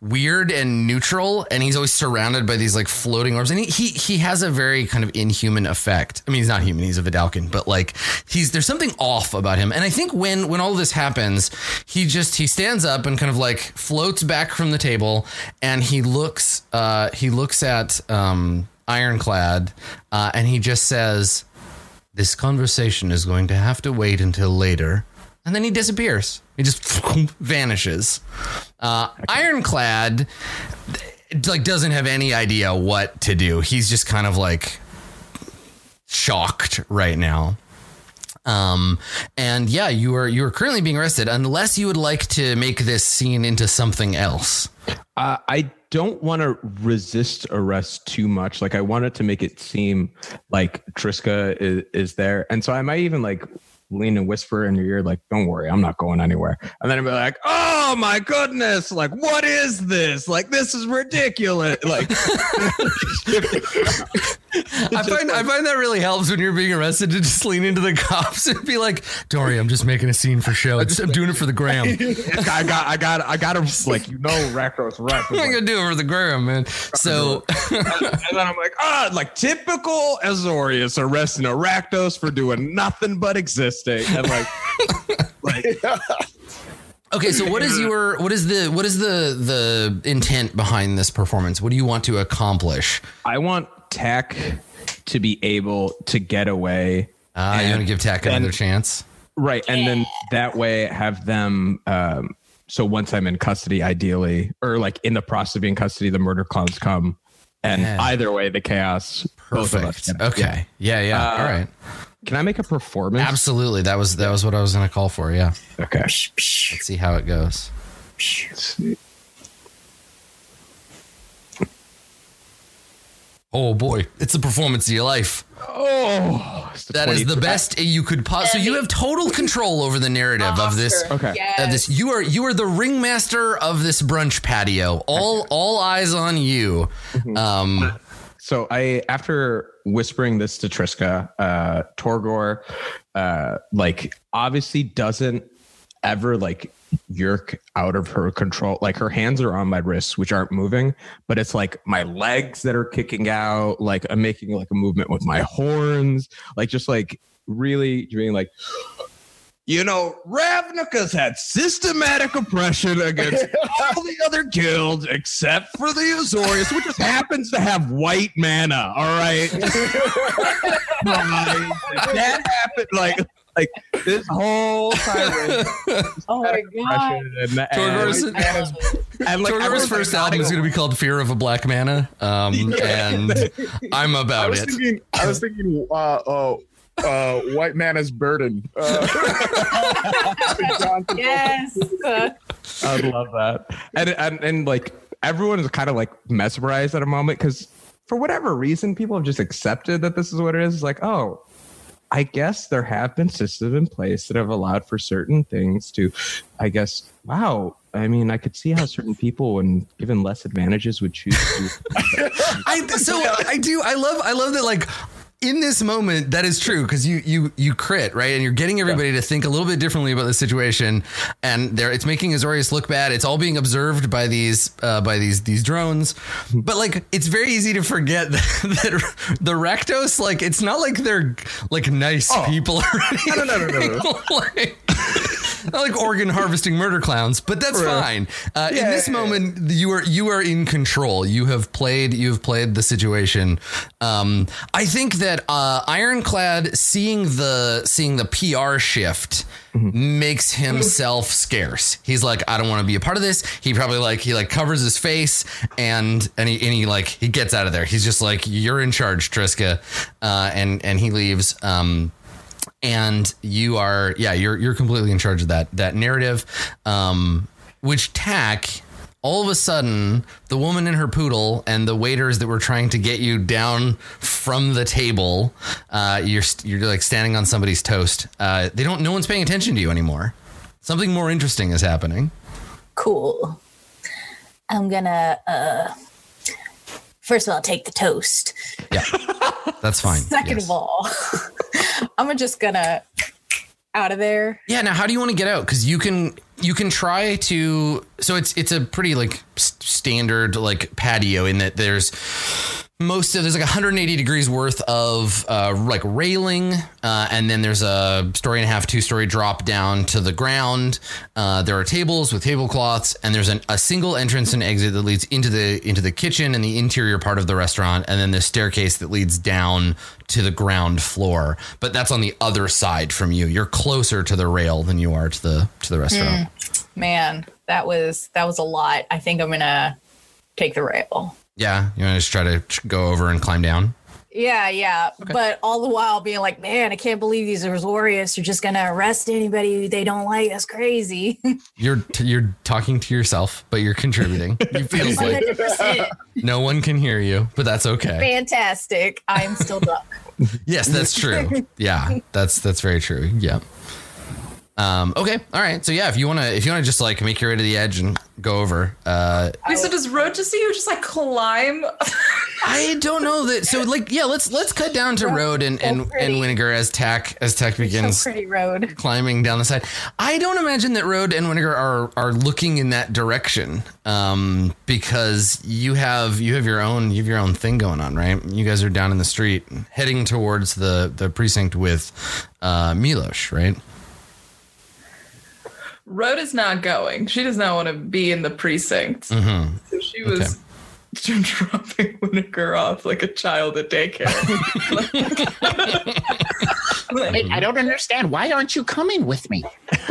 weird and neutral, and he's always surrounded by these like floating orbs, and he he, he has a very kind of inhuman effect. I mean, he's not human; he's a Vedalken, but like he's there's something off about him. And I think when when all this happens, he just he stands up and kind of like floats back from the table, and he looks uh he looks at um Ironclad, uh, and he just says, "This conversation is going to have to wait until later." And then he disappears. He just <laughs> vanishes. Uh, Ironclad like doesn't have any idea what to do. He's just kind of like shocked right now. Um, and yeah, you are you are currently being arrested unless you would like to make this scene into something else. Uh, I don't want to resist arrest too much. Like I wanted to make it seem like Triska is, is there, and so I might even like lean and whisper in your ear, like, "Don't worry, I'm not going anywhere." And then I'd be like, "Oh my goodness! Like, what is this? Like, this is ridiculous!" Like, <laughs> I find I find that really helps when you're being arrested to just lean into the <laughs> cops and be like, "Don't I'm just making a scene for show. Just, I'm doing it for the gram. <laughs> I'm got, I got, I got to like, you know, Rakdos rep. is like- gonna do it for the gram, man." So and then I'm like, ah, like typical Azorius arresting Arachnos for doing nothing but existing. And like, <laughs> like <laughs> Okay, so what is your what is the what is the the intent behind this performance? What do you want to accomplish? I want Taq to be able to get away. Uh, you want to give Taq then- another chance? Right. And then that way have them um so once I'm in custody, ideally, or like in the process of being custody, the murder clowns come. And Yeah. either way, the chaos. both of us Perfect. get- Okay. Yeah. Yeah. Uh, All right. Can I make a performance? Absolutely. That was that was what I was going to call for. Yeah. Okay. Psh, psh, Let's see how it goes. psh. Oh boy, it's the performance of your life. Oh, That is the best you could possibly. So you have total control over the narrative of this. Okay. Yes. Of this, you are you are the ringmaster of this brunch patio. All all eyes on you. Um, So I, after whispering this to Triska, uh, Torgor, uh, like obviously doesn't ever like yerk out of her control. Like her hands are on my wrists, which aren't moving, but it's like my legs that are kicking out. Like I'm making like a movement with my horns, like just like really doing like, you know, Ravnica's had systematic oppression against <laughs> all the other guilds except for the Azorius, which just happens to have white mana. All right. <laughs> Right. that happened like like this whole time. Oh my god. And, and, Torgor's, and, I love and, like, Torgor's everyone's, first like, album is going to be called "Fear of a Black Mana," um, <laughs> and I'm about was it. thinking. I was thinking. Uh, uh, uh, white man is burden. Uh, <laughs> Yes. I love that. And, and and like everyone is kind of like mesmerized at a moment because for whatever reason, people have just accepted that this is what it is. It's like, oh, I guess there have been systems in place that have allowed for certain things to, I guess, wow. I mean, I could see how certain people, when given less advantages, would choose to. <laughs> I so I do I love I love that like in this moment that is true because you you you crit right? And you're getting everybody to think a little bit differently about the situation. And there it's making Azorius look bad. It's all being observed by these uh, by these these drones. But like it's very easy to forget <laughs> that, that the Rakdos like it's not like they're like nice people or anything. no, no, no, no, no. <laughs> like, not like organ harvesting murder clowns, but that's fine. Uh, in this yeah, yeah. moment, you are you are in control. You have played. You have played the situation. Um, I think that uh, Ironclad seeing the seeing the PR shift Mm-hmm. makes himself scarce. He's like, I don't want to be a part of this. He probably like he like covers his face and and he and he like he gets out of there. He's just like, you're in charge, Triska, uh, and and he leaves. Um, and you are yeah you're you're completely in charge of that that narrative um which Taq all of a sudden the woman and her poodle and the waiters that were trying to get you down from the table uh you're you're like standing on somebody's toast uh they don't no one's paying attention to you anymore something more interesting is happening cool. I'm gonna uh first of all take the toast. yeah that's fine <laughs> Second Yes. of all, <laughs> I'm just gonna out of there. Yeah. Now, how do you want to get out? Because you can you can try to. So it's it's a pretty like standard like patio in that there's most of there's like 180 degrees worth of uh, like railing, uh, and then there's a story and a half, two story drop down to the ground. Uh, there are tables with tablecloths, and there's an, a single entrance and exit that leads into the into the kitchen and the interior part of the restaurant, and then the staircase that leads down to the ground floor. But that's on the other side from you. You're closer to the rail than you are to the to the restaurant. Man, that was that was a lot. I think I'm gonna take the rail. Yeah, you want to just try to go over and climb down. Yeah, yeah. But all the while being like, man, I can't believe these Azorius are just gonna arrest anybody they don't like. That's crazy. <laughs> You're t- you're talking to yourself, but you're contributing. <laughs> You feels like no one can hear you, but that's okay. fantastic. I'm still <laughs> drunk. Yes, that's true. Yeah, that's that's very true. Yeah. Um, okay, all right. So yeah, if you wanna if you wanna just like make your way to the edge and go over, uh, Wait, so does Road just see you just like climb? <laughs> I don't know that. So like yeah, let's let's cut down to Road and and and pretty. Winnegar as Taq as Taq begins So pretty road. climbing down the side. I don't imagine that Road and Winnegar are are looking in that direction, um, because you have you have your own you have your own thing going on, right? You guys are down in the street heading towards the the precinct with uh, Milos, right? Rhoda is not going. She does not want to be in the precinct. hmm So she was <laughs> dropping Winnegar off like a child at daycare. Like, Wait, I don't understand. Why aren't you coming with me? <laughs>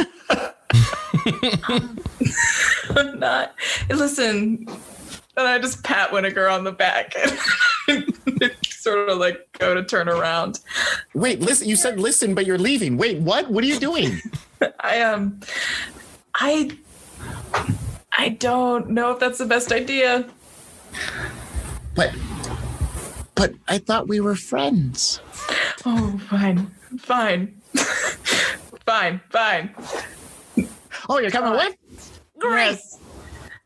I'm not. Listen, and I just pat Winnegar on the back <laughs> and sort of like go to turn around. Wait, listen. You said listen, but you're leaving. Wait, what? What are you doing? <laughs> I um, I, I don't know if that's the best idea. But, but I thought we were friends. Oh, fine, fine, <laughs> fine, fine. Oh, you're coming with? Great. Yes.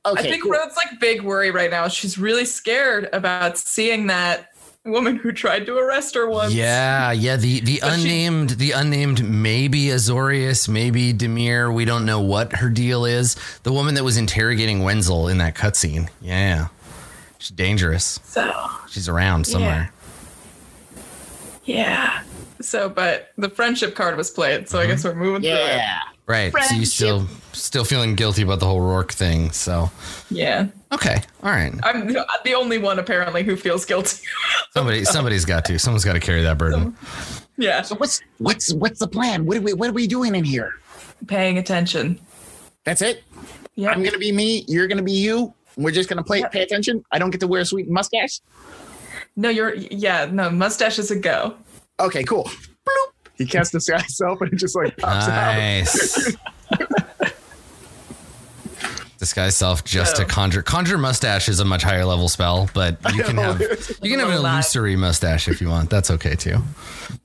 Okay. I think cool. Rhode's like big worry right now. She's really scared about seeing that woman who tried to arrest her once. Yeah, yeah. The the But she- unnamed the unnamed maybe Azorius, maybe Dimir. We don't know what her deal is. The woman that was interrogating Wenzel in that cutscene. Yeah, she's dangerous. So She's around somewhere. yeah. So, but the friendship card was played, so I guess we're moving Yeah. Right. So you still still feeling guilty about the whole Rourke thing. So. Yeah. okay, all right. I'm the only one apparently who feels guilty. Somebody <laughs> somebody's got to. Someone's got to carry that burden. yeah. So what's what's what's the plan? What are we what are we doing in here? Paying attention. That's it. Yeah. I'm gonna be me. You're gonna be you. We're just gonna play pay attention. I don't get to wear a sweet mustache. no, you're yeah, no, mustache is a go. Okay, cool. Bloop. He casts <laughs> disguise self and it just like pops out. <laughs> Disguise self just to conjure. Conjure mustache is a much higher level spell, but <laughs> you can have you can have an illusory mustache if you want. That's okay too.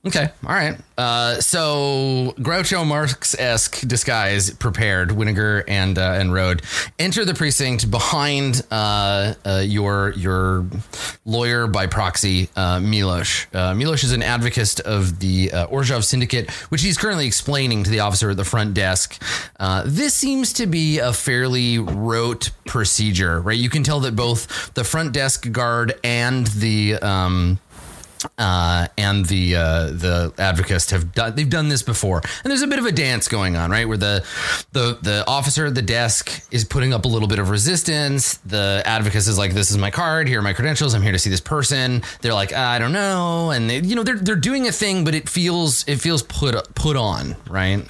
Okay, all right. Uh, so Groucho Marx esque disguise prepared. Winnegar and uh, and Rode enter the precinct behind uh, uh, your your lawyer by proxy, uh, Milosh Uh, is an advocate of the uh, Orzhov Syndicate, which he's currently explaining to the officer at the front desk. Uh, this seems to be a fairly rote procedure, right? You can tell that both the front desk guard and the um, uh, and the uh, the advocates have done they've done this before, and there's a bit of a dance going on, right? Where the the the officer at the desk is putting up a little bit of resistance. The advocate is like, "This is my card. Here are my credentials. I'm here to see this person." They're like, "I don't know," and they, you know they're they're doing a thing, but it feels it feels put put on, right?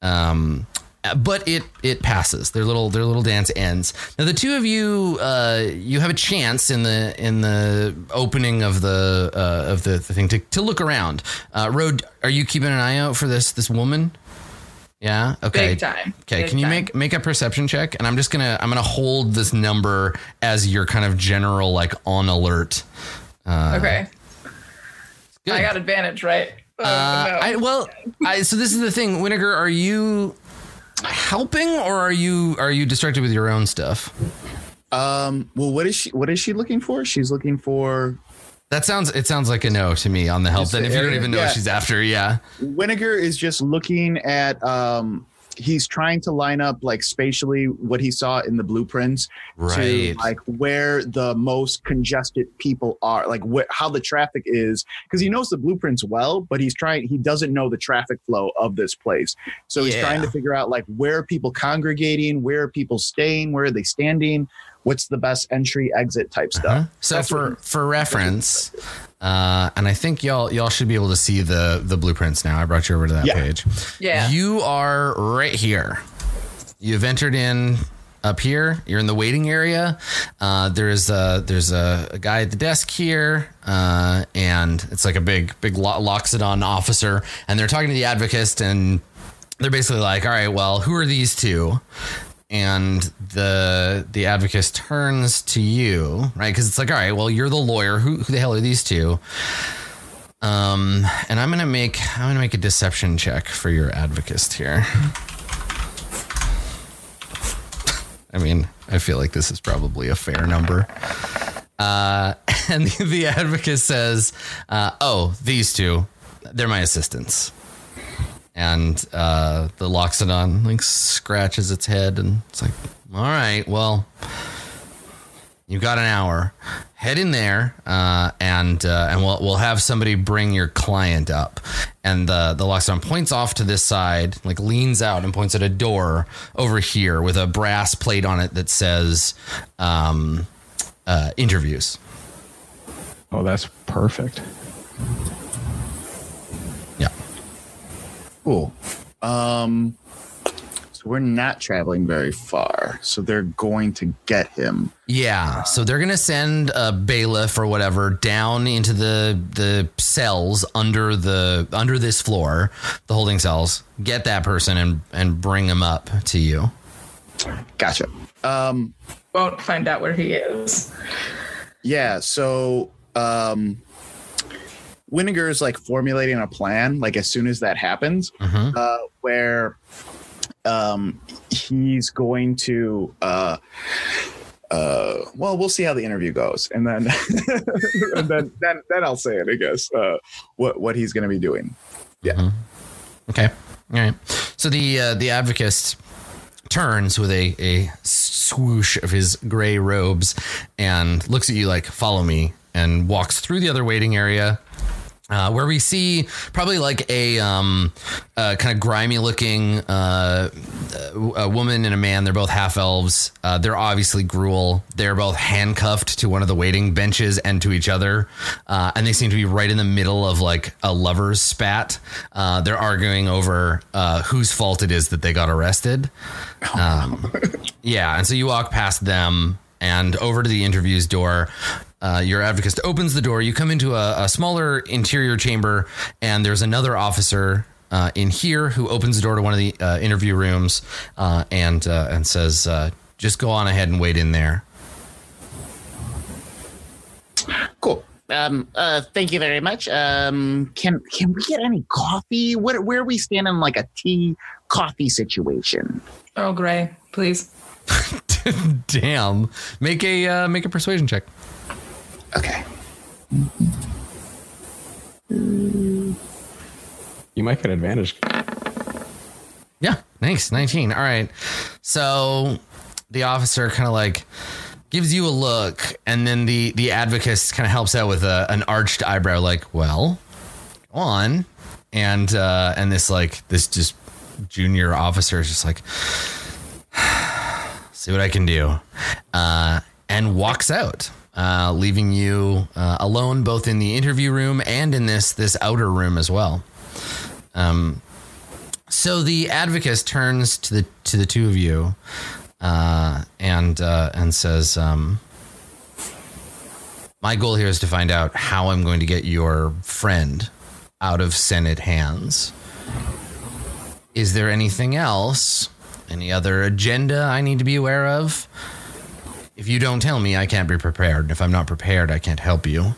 Um, but it it passes. Their little their little dance ends. Now the two of you uh, you have a chance in the in the opening of the uh, of the, the thing to, to look around. Uh, Road, are you keeping an eye out for this this woman? Yeah. Okay. Big time. Okay. Big Can you time. make make a perception check? And I'm just gonna I'm gonna hold this number as your kind of general like on alert. Uh, Okay. Good. I got advantage, right? Oh, Uh, no. I, well, I, so this is the thing, Winnegar. Are you helping, or are you are you distracted with your own stuff? Um, well, what is she? What is she looking for? She's looking for That sounds it sounds like a no to me on the help. Then if you don't even know Yeah. what she's after, yeah, Winnegar is just looking at. Um, he's trying to line up like spatially what he saw in the blueprints right. to like where the most congested people are, like wh- how the traffic is, because he knows the blueprints well, but he's trying. He doesn't know the traffic flow of this place, so he's Yeah. trying to figure out like where are people congregating, where are people staying, where are they standing, what's the best entry exit type Huh? stuff. So That's for for reference, uh, and I think y'all y'all should be able to see the the blueprints now. I brought you over to that Yeah. page. Yeah. You are right here. You've entered in up here. You're in the waiting area. Uh, there's a there's a, a guy at the desk here, uh, and it's like a big big lo- Loxodon officer, and they're talking to the advocate, and they're basically like, "All right, well, who are these two? And the the advocate turns to you, right? Because it's like, all right, well, you're the lawyer. Who, who the hell are these two? Um, and I'm gonna make I'm gonna make a deception check for your advocate here. I mean, I feel like this is probably a fair number. Uh, <laughs> and the, the advocate says, uh, "Oh, these two, they're my assistants." And uh, the Loxodon like scratches its head, and it's like, "All right, well, you've got an hour. Head in there, uh, and uh, and we'll we'll have somebody bring your client up. And the the Loxodon points off to this side, like leans out and points at a door over here with a brass plate on it that says um, uh, interviews. Oh, that's perfect. Cool. Um, so we're not traveling very far, so they're going to get him. Yeah, so they're gonna send a bailiff or whatever down into the the cells under the under this floor, the holding cells. Get that person and and bring him up to you. Gotcha. Um, Won't find out where he is. yeah. So, um, Winnegar is like formulating a plan. Like as soon as that happens, Mhm. uh, where um, he's going to. Uh, uh, well, we'll see how the interview goes, and then, <laughs> and then, then, then I'll say it. I guess uh, what what he's going to be doing. Yeah. Okay. All right. So the uh, the advocate turns with a a swoosh of his gray robes and looks at you like follow me and walks through the other waiting area. Uh, where we see probably like a um, uh, kind of grimy looking uh, a woman and a man. They're both half elves. Uh, they're obviously Gruul. They're both handcuffed to one of the waiting benches and to each other. Uh, and they seem to be right in the middle of like a lover's spat. Uh, they're arguing over uh, whose fault it is that they got arrested. <laughs> Um, yeah. And so you walk past them and over to the interviews door. Uh, your advocate opens the door. You come into a, a smaller interior chamber, and there's another officer uh, in here who opens the door to one of the uh, interview rooms uh, and uh, and says, uh, "Just go on ahead and wait in there." Cool. Um, uh, thank you very much. Um, can can we get any coffee? What, where are we standing? Like a tea coffee situation? Earl Grey, please. <laughs> Damn! Make a uh, make a persuasion check. Okay. You might get advantage. Yeah, nice. 19. All right. So the officer kind of like gives you a look, and then the the advocate kind of helps out with a, an arched eyebrow, like, well, go on. And uh, and this like this just junior officer is just like, <sighs> see what I can do, uh, and walks out. Uh, leaving you uh, alone both in the interview room and in this this outer room as well. Um, so the advocate turns to the to the two of you, uh, and uh, and says, um, "My goal here is to find out how I'm going to get your friend out of Senate hands. Is there anything else? Any other agenda I need to be aware of? If you don't tell me, I can't be prepared. If I'm not prepared, I can't help you."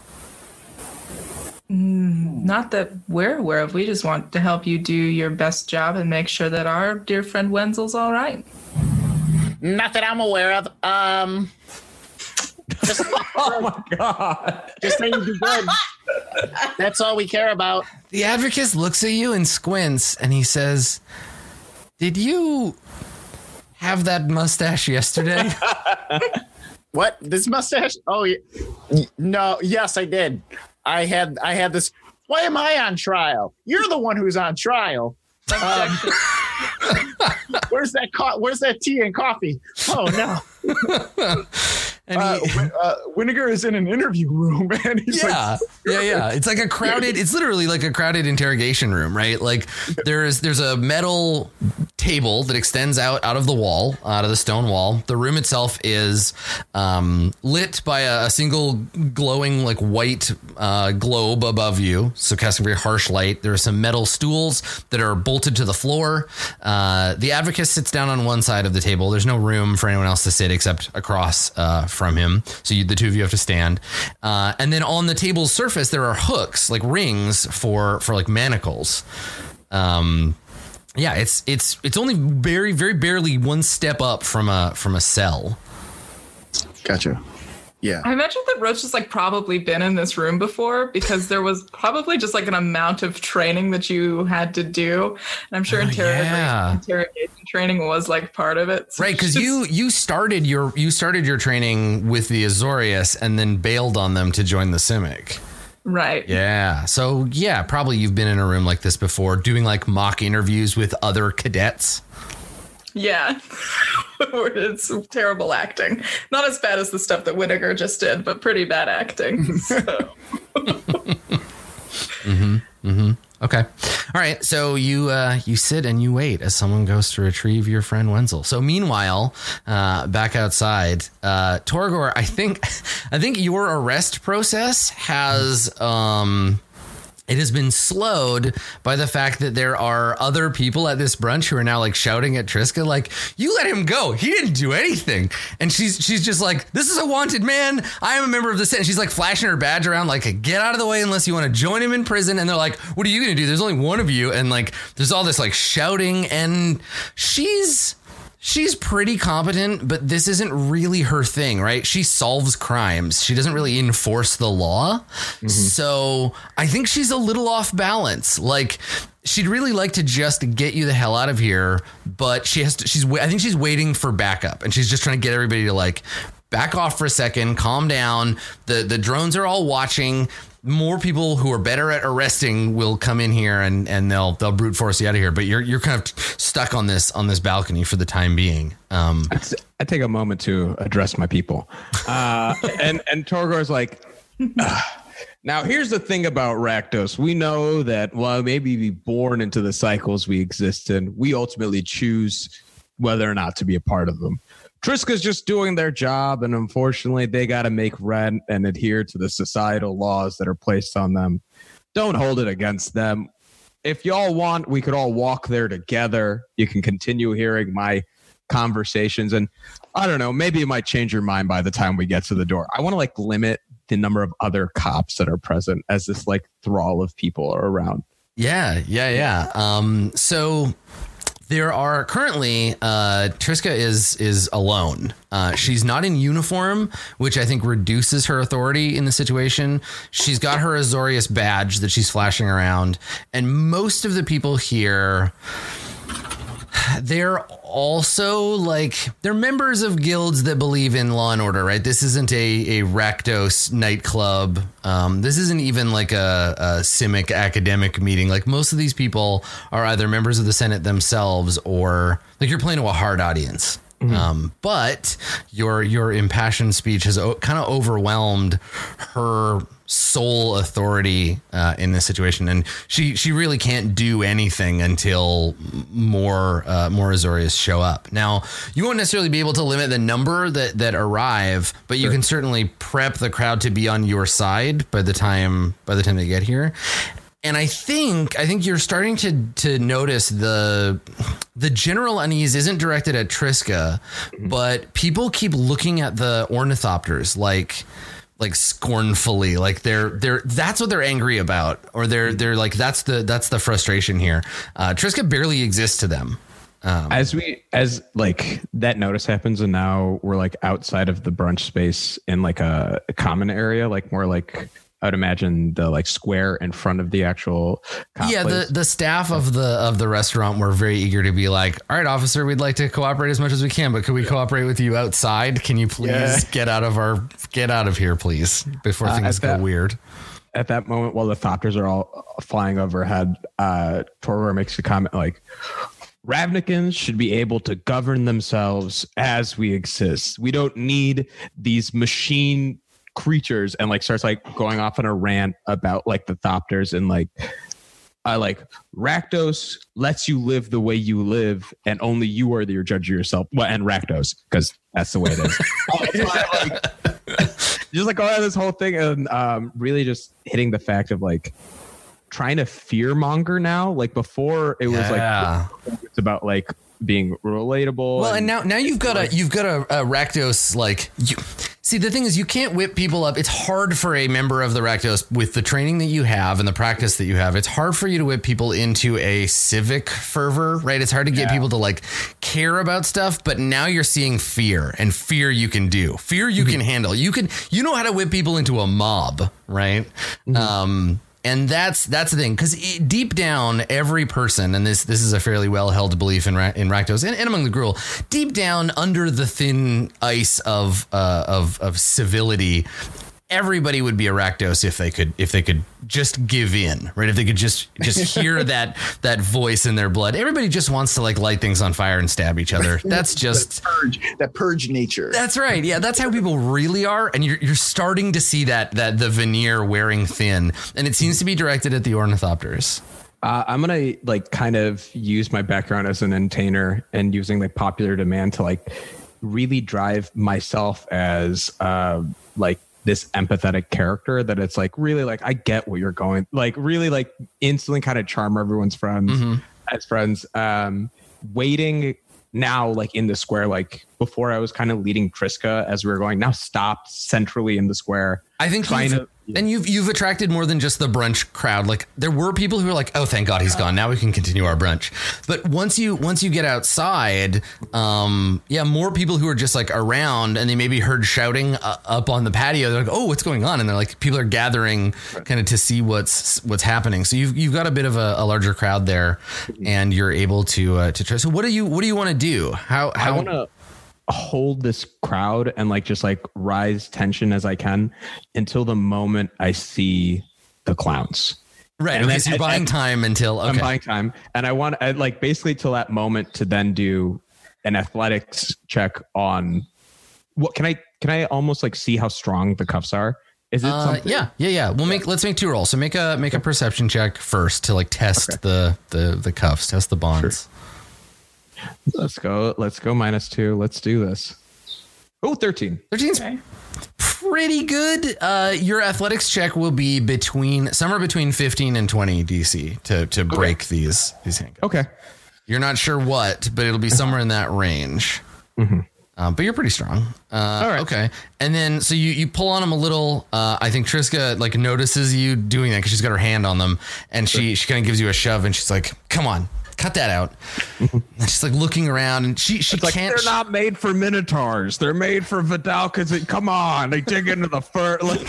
Not that we're aware of. We just want to help you do your best job and make sure that our dear friend Wenzel's all right. Not that I'm aware of. Um, just, <laughs> Oh my god! just say you do good. That's all we care about. The advocate looks at you and squints and he says, Did you have that mustache yesterday? <laughs> What this mustache? Oh, yeah. no. Yes, I did. I had. I had this. Why am I on trial? You're the one who's on trial. Um, <laughs> where's that? Co- where's that tea and coffee? Oh no. <laughs> And Uh, he, Win- uh, Winnegar is in an interview room, <laughs> and he's yeah, yeah, yeah. It's like a crowded. It's literally like a crowded interrogation room, right? Like there's there's a metal table that extends out out of the wall, out of the stone wall. The room itself is um, lit by a, a single glowing like white uh, globe above you, so casting very harsh light. There are some metal stools that are bolted to the floor. Uh, the advocate sits down on one side of the table. There's no room for anyone else to sit except across uh, from him. So you, the two of you have to stand. Uh, and then on the table's surface, there are hooks, like rings for for like manacles. Um, yeah, it's it's it's only very very barely one step up from a from a cell. "Gotcha." Yeah. I imagine that Roach has like probably been in this room before because there was probably just like an amount of training that you had to do. And I'm sure Oh, interrogation, yeah. interrogation training was like part of it. So Right, because it's you you started your you started your training with the Azorius and then bailed on them to join the Simic. Right. Yeah. So yeah, probably you've been in a room like this before, doing like mock interviews with other cadets. Yeah. <laughs> It's terrible acting. Not as bad as the stuff that Whittaker just did, but pretty bad acting. <laughs> So. Mm-hmm. Mm-hmm. Okay. All right. So you uh, you sit and you wait as someone goes to retrieve your friend Wenzel. So meanwhile, uh, back outside, uh, Torgor, I think <laughs> I think your arrest process has um, it has been slowed by the fact that there are other people at this brunch who are now like shouting at Triska, like, "You let him go. He didn't do anything." And she's she's just like, "This is a wanted man. I am a member of the Senate." She's like flashing her badge around, like, "Get out of the way unless you want to join him in prison." And they're like, "What are you to do? There's only one of you." And like, there's all this like shouting, and she's she's pretty competent, but this isn't really her thing, right? She solves crimes. She doesn't really enforce the law. Mm-hmm. So I think she's a little off balance. Like she'd really like to just get you the hell out of here, but she has to, she's, I think she's waiting for backup and she's just trying to get everybody to like back off for a second, calm down. The, the drones are all watching. More people who are better at arresting will come in here and, and they'll they'll brute force you out of here. But you're you're kind of stuck on this on this balcony for the time being. Um, I take a moment to address my people. Uh, and and Torgor's like, "Ugh. now here's the thing about Rakdos. We know that while maybe be born into the cycles we exist in, we ultimately choose whether or not to be a part of them. Triska's just doing their job, and unfortunately, they got to make rent and adhere to the societal laws that are placed on them. Don't hold it against them. If y'all want, we could all walk there together. You can continue hearing my conversations, and I don't know, maybe it might change your mind by the time we get to the door. I want to like limit the number of other cops that are present as this like thrall of people are around. Yeah, yeah, yeah. Um, so there are currently uh, Triska is is alone. Uh, she's not in uniform, which I think reduces her authority in the situation. She's got her Azorius badge that she's flashing around, and most of the people here they're also like they're members of guilds that believe in law and order, right? This isn't a a Rakdos nightclub. Um, this isn't even like a, a Simic academic meeting. Like most of these people are either members of the Senate themselves or like you're playing to a hard audience. Um, but your your impassioned speech has o- kind of overwhelmed her sole authority uh, in this situation, and she she really can't do anything until more uh, more Azorius show up. Now, you won't necessarily be able to limit the number that that arrive, but you can certainly prep the crowd to be on your side by the time by the time they get here. And I think I think you're starting to to notice the the general unease isn't directed at Triska, but people keep looking at the ornithopters like like scornfully like they're they're that's what they're angry about or they're they're like that's the that's the frustration here. Uh triska barely exists to them. Um as we as like that notice happens and now we're like outside of the brunch space in like a, a common area like more like i would imagine the like square in front of the actual yeah the place. the staff of the of the restaurant were very eager to be like all right officer we'd like to cooperate as much as we can but could we cooperate with you outside can you please Yeah. <laughs> get out of our get out of here please before Uh, things go that- weird at that moment while the thopters are all flying overhead uh Torgor makes a comment like Ravnikans should be able to govern themselves as we exist. We don't need these machine creatures and like starts like going off on a rant about like the thopters and like I like Rakdos lets you live the way you live, and only you are the judge of yourself. Well, and Rakdos, because that's the way it is. <laughs> So like, <laughs> just like on this whole thing and um, really just hitting the fact of like trying to fear monger now. Like before, it was Yeah. like it's about like being relatable. Well, and now now you've got a you've got a, a Rakdos like you, See, the thing is, you can't whip people up. It's hard for a member of the Rakdos with the training that you have and the practice that you have. It's hard for you to whip people into a civic fervor, right? It's hard to get people to like care about stuff. But now you're seeing fear, and fear you can do. Fear you can handle. You can. You know how to whip people into a mob, right? Um, and that's that's the thing. Because deep down every person and this this is a fairly well held belief in in Rakdos and, and among the Gruul deep down under the thin ice of uh, of of civility everybody would be a Rakdos if they could if they could just give in right if they could just just <laughs> hear that that voice in their blood everybody just wants to like light things on fire and stab each other that's just purge that purge nature. that's right. Yeah, that's how people really are, and you're you're starting to see that that the veneer wearing thin, and it seems to be directed at the ornithopters. Uh, I'm gonna like kind of use my background as an entertainer and using like popular demand to like really drive myself as uh, like this empathetic character that it's like really like I get what you're going like really like instantly kind of charm everyone's friends as friends. Um, waiting now like in the square like before I was kind of leading Triska as we were going now stopped centrally in the square. I think Trying you've, to- and you've you've attracted more than just the brunch crowd. Like there were people who were like, "Oh, thank God he's gone. Now we can continue our brunch." But once you once you get outside, um, yeah, more people who are just like around and they maybe heard shouting uh, up on the patio. They're like, "Oh, what's going on?" And they're like, people are gathering kind of to see what's what's happening. So you've you've got a bit of a, a larger crowd there, and you're able to uh, to try. So what do you what do you want to do? How how want to hold this crowd and like just like rise tension as I can until the moment I see the clowns. right? and Okay, so you're buying time until I'm buying time, and I want I, like basically till that moment to then do an athletics check on what can I can I almost like see how strong the cuffs are? Is it Uh, something? yeah, yeah, yeah. We'll make let's make two rolls. So make a make a perception check first to like test the the the cuffs, test the bonds. Let's go. Let's go minus two. Let's do this. Oh, 13. 13's Okay. pretty good. Uh, your athletics check will be between somewhere between 15 and 20 DC to to break these these handcuffs. Okay. You're not sure what, but it'll be somewhere in that range. Um, but you're pretty strong. Uh, Mm-hmm. Okay. And then so you you pull on them a little. Uh, I think Triska like notices you doing that because she's got her hand on them, and she she kind of gives you a shove, and she's like, "Come on." Cut that out. <laughs> and she's like looking around, and she she It's can't. they're not made for minotaurs. They're made for Vidalkas. Come on, they dig into the fur. <laughs> Like,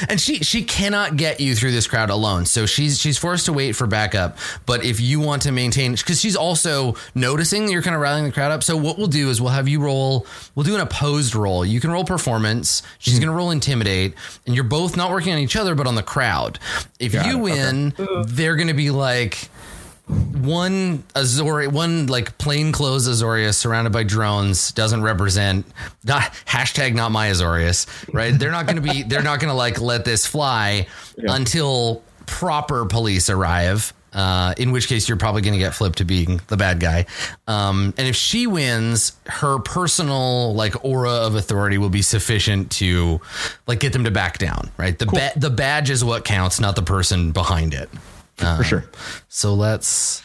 <laughs> and she she cannot get you through this crowd alone. So she's she's forced to wait for backup. But if you want to maintain, because she's also noticing that you're kind of rallying the crowd up. So what we'll do is we'll have you roll. We'll do an opposed roll. You can roll performance. She's hmm. going to roll intimidate, and you're both not working on each other, but on the crowd. If Got you it. win, they're going to be like one Azori, one like plainclothes Azorius surrounded by drones doesn't represent not hashtag not my Azorius, right? They're not going to be, <laughs> they're not going to like let this fly until proper police arrive. Uh, in which case you're probably going to get flipped to being the bad guy. Um, and if she wins, her personal like aura of authority will be sufficient to like get them to back down, right? The ba- the badge is what counts, not the person behind it. For sure. So let's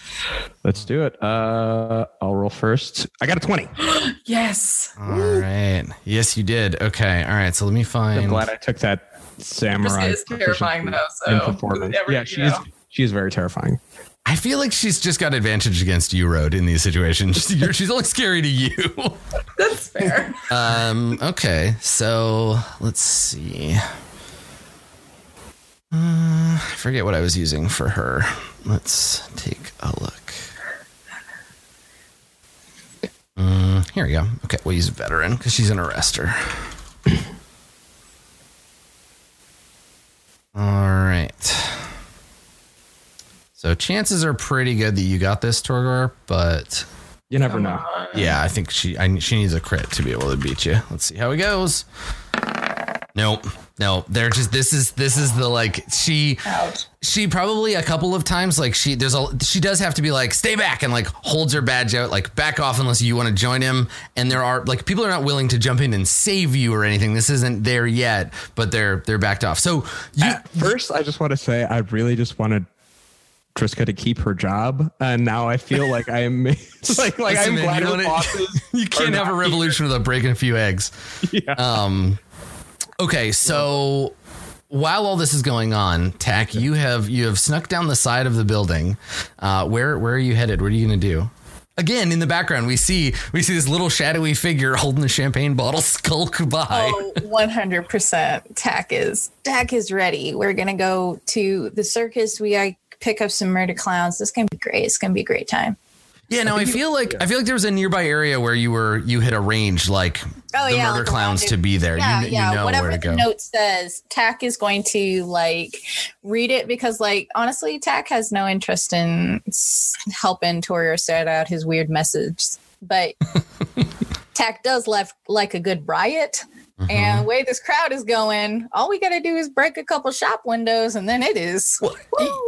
Let's do it. Uh, I'll roll first. I got a 20. <gasps> Yes. All right. Yes, you did. Okay. All right. So let me find. I'm glad I took that samurai. is terrifying, proficiency though, in so performance. never- yeah, you she is. know. She is very terrifying. I feel like she's just got advantage against you, Road, in these situations. <laughs> You're- she's only scary to you. That's fair. <laughs> Um. Okay. So let's see. Uh, I forget what I was using for her. Let's take a look. Mm, here we go. Okay, we'll use veteran because she's an arrester. <clears throat> All right. So chances are pretty good that you got this, Torgor, but You never know. yeah, I think she I, she needs a crit to be able to beat you. Let's see how it goes. Nope. No, they're just this is this is the like she Ouch. she probably a couple of times like she there's a she does have to be like stay back and like holds her badge out like back off unless you want to join him and there are like people are not willing to jump in and save you or anything this isn't there yet but they're they're backed off so you At first, I just want to say I really just wanted Triska to keep her job, and now I feel like I am <laughs> like like Listen, I'm man, glad you her wanna- bosses. <laughs> You can't have a not revolution without breaking a few eggs. <laughs> Yeah. Um, okay, so while all this is going on, Taq, you have you have snuck down the side of the building. Uh, where where are you headed? What are you going to do? Again, in the background, we see we see this little shadowy figure <laughs> holding a champagne bottle skulk by. Oh, 100% Taq is Taq is ready. We're going to go to the circus. We got pick up some murder clowns. This is going to be great. It's going to be a great time. Yeah, no, I feel like I feel like there was a nearby area where you were you had arranged like Oh, the yeah, murder like a clowns to be there. Yeah, you, yeah. you know Whatever where to the go. note says, Taq is going to like read it because, like, honestly, Taq has no interest in helping Torio sort out his weird message. But <laughs> Taq does left like a good riot. Mm-hmm. And the way this crowd is going, all we got to do is break a couple shop windows, and then it is. Woo!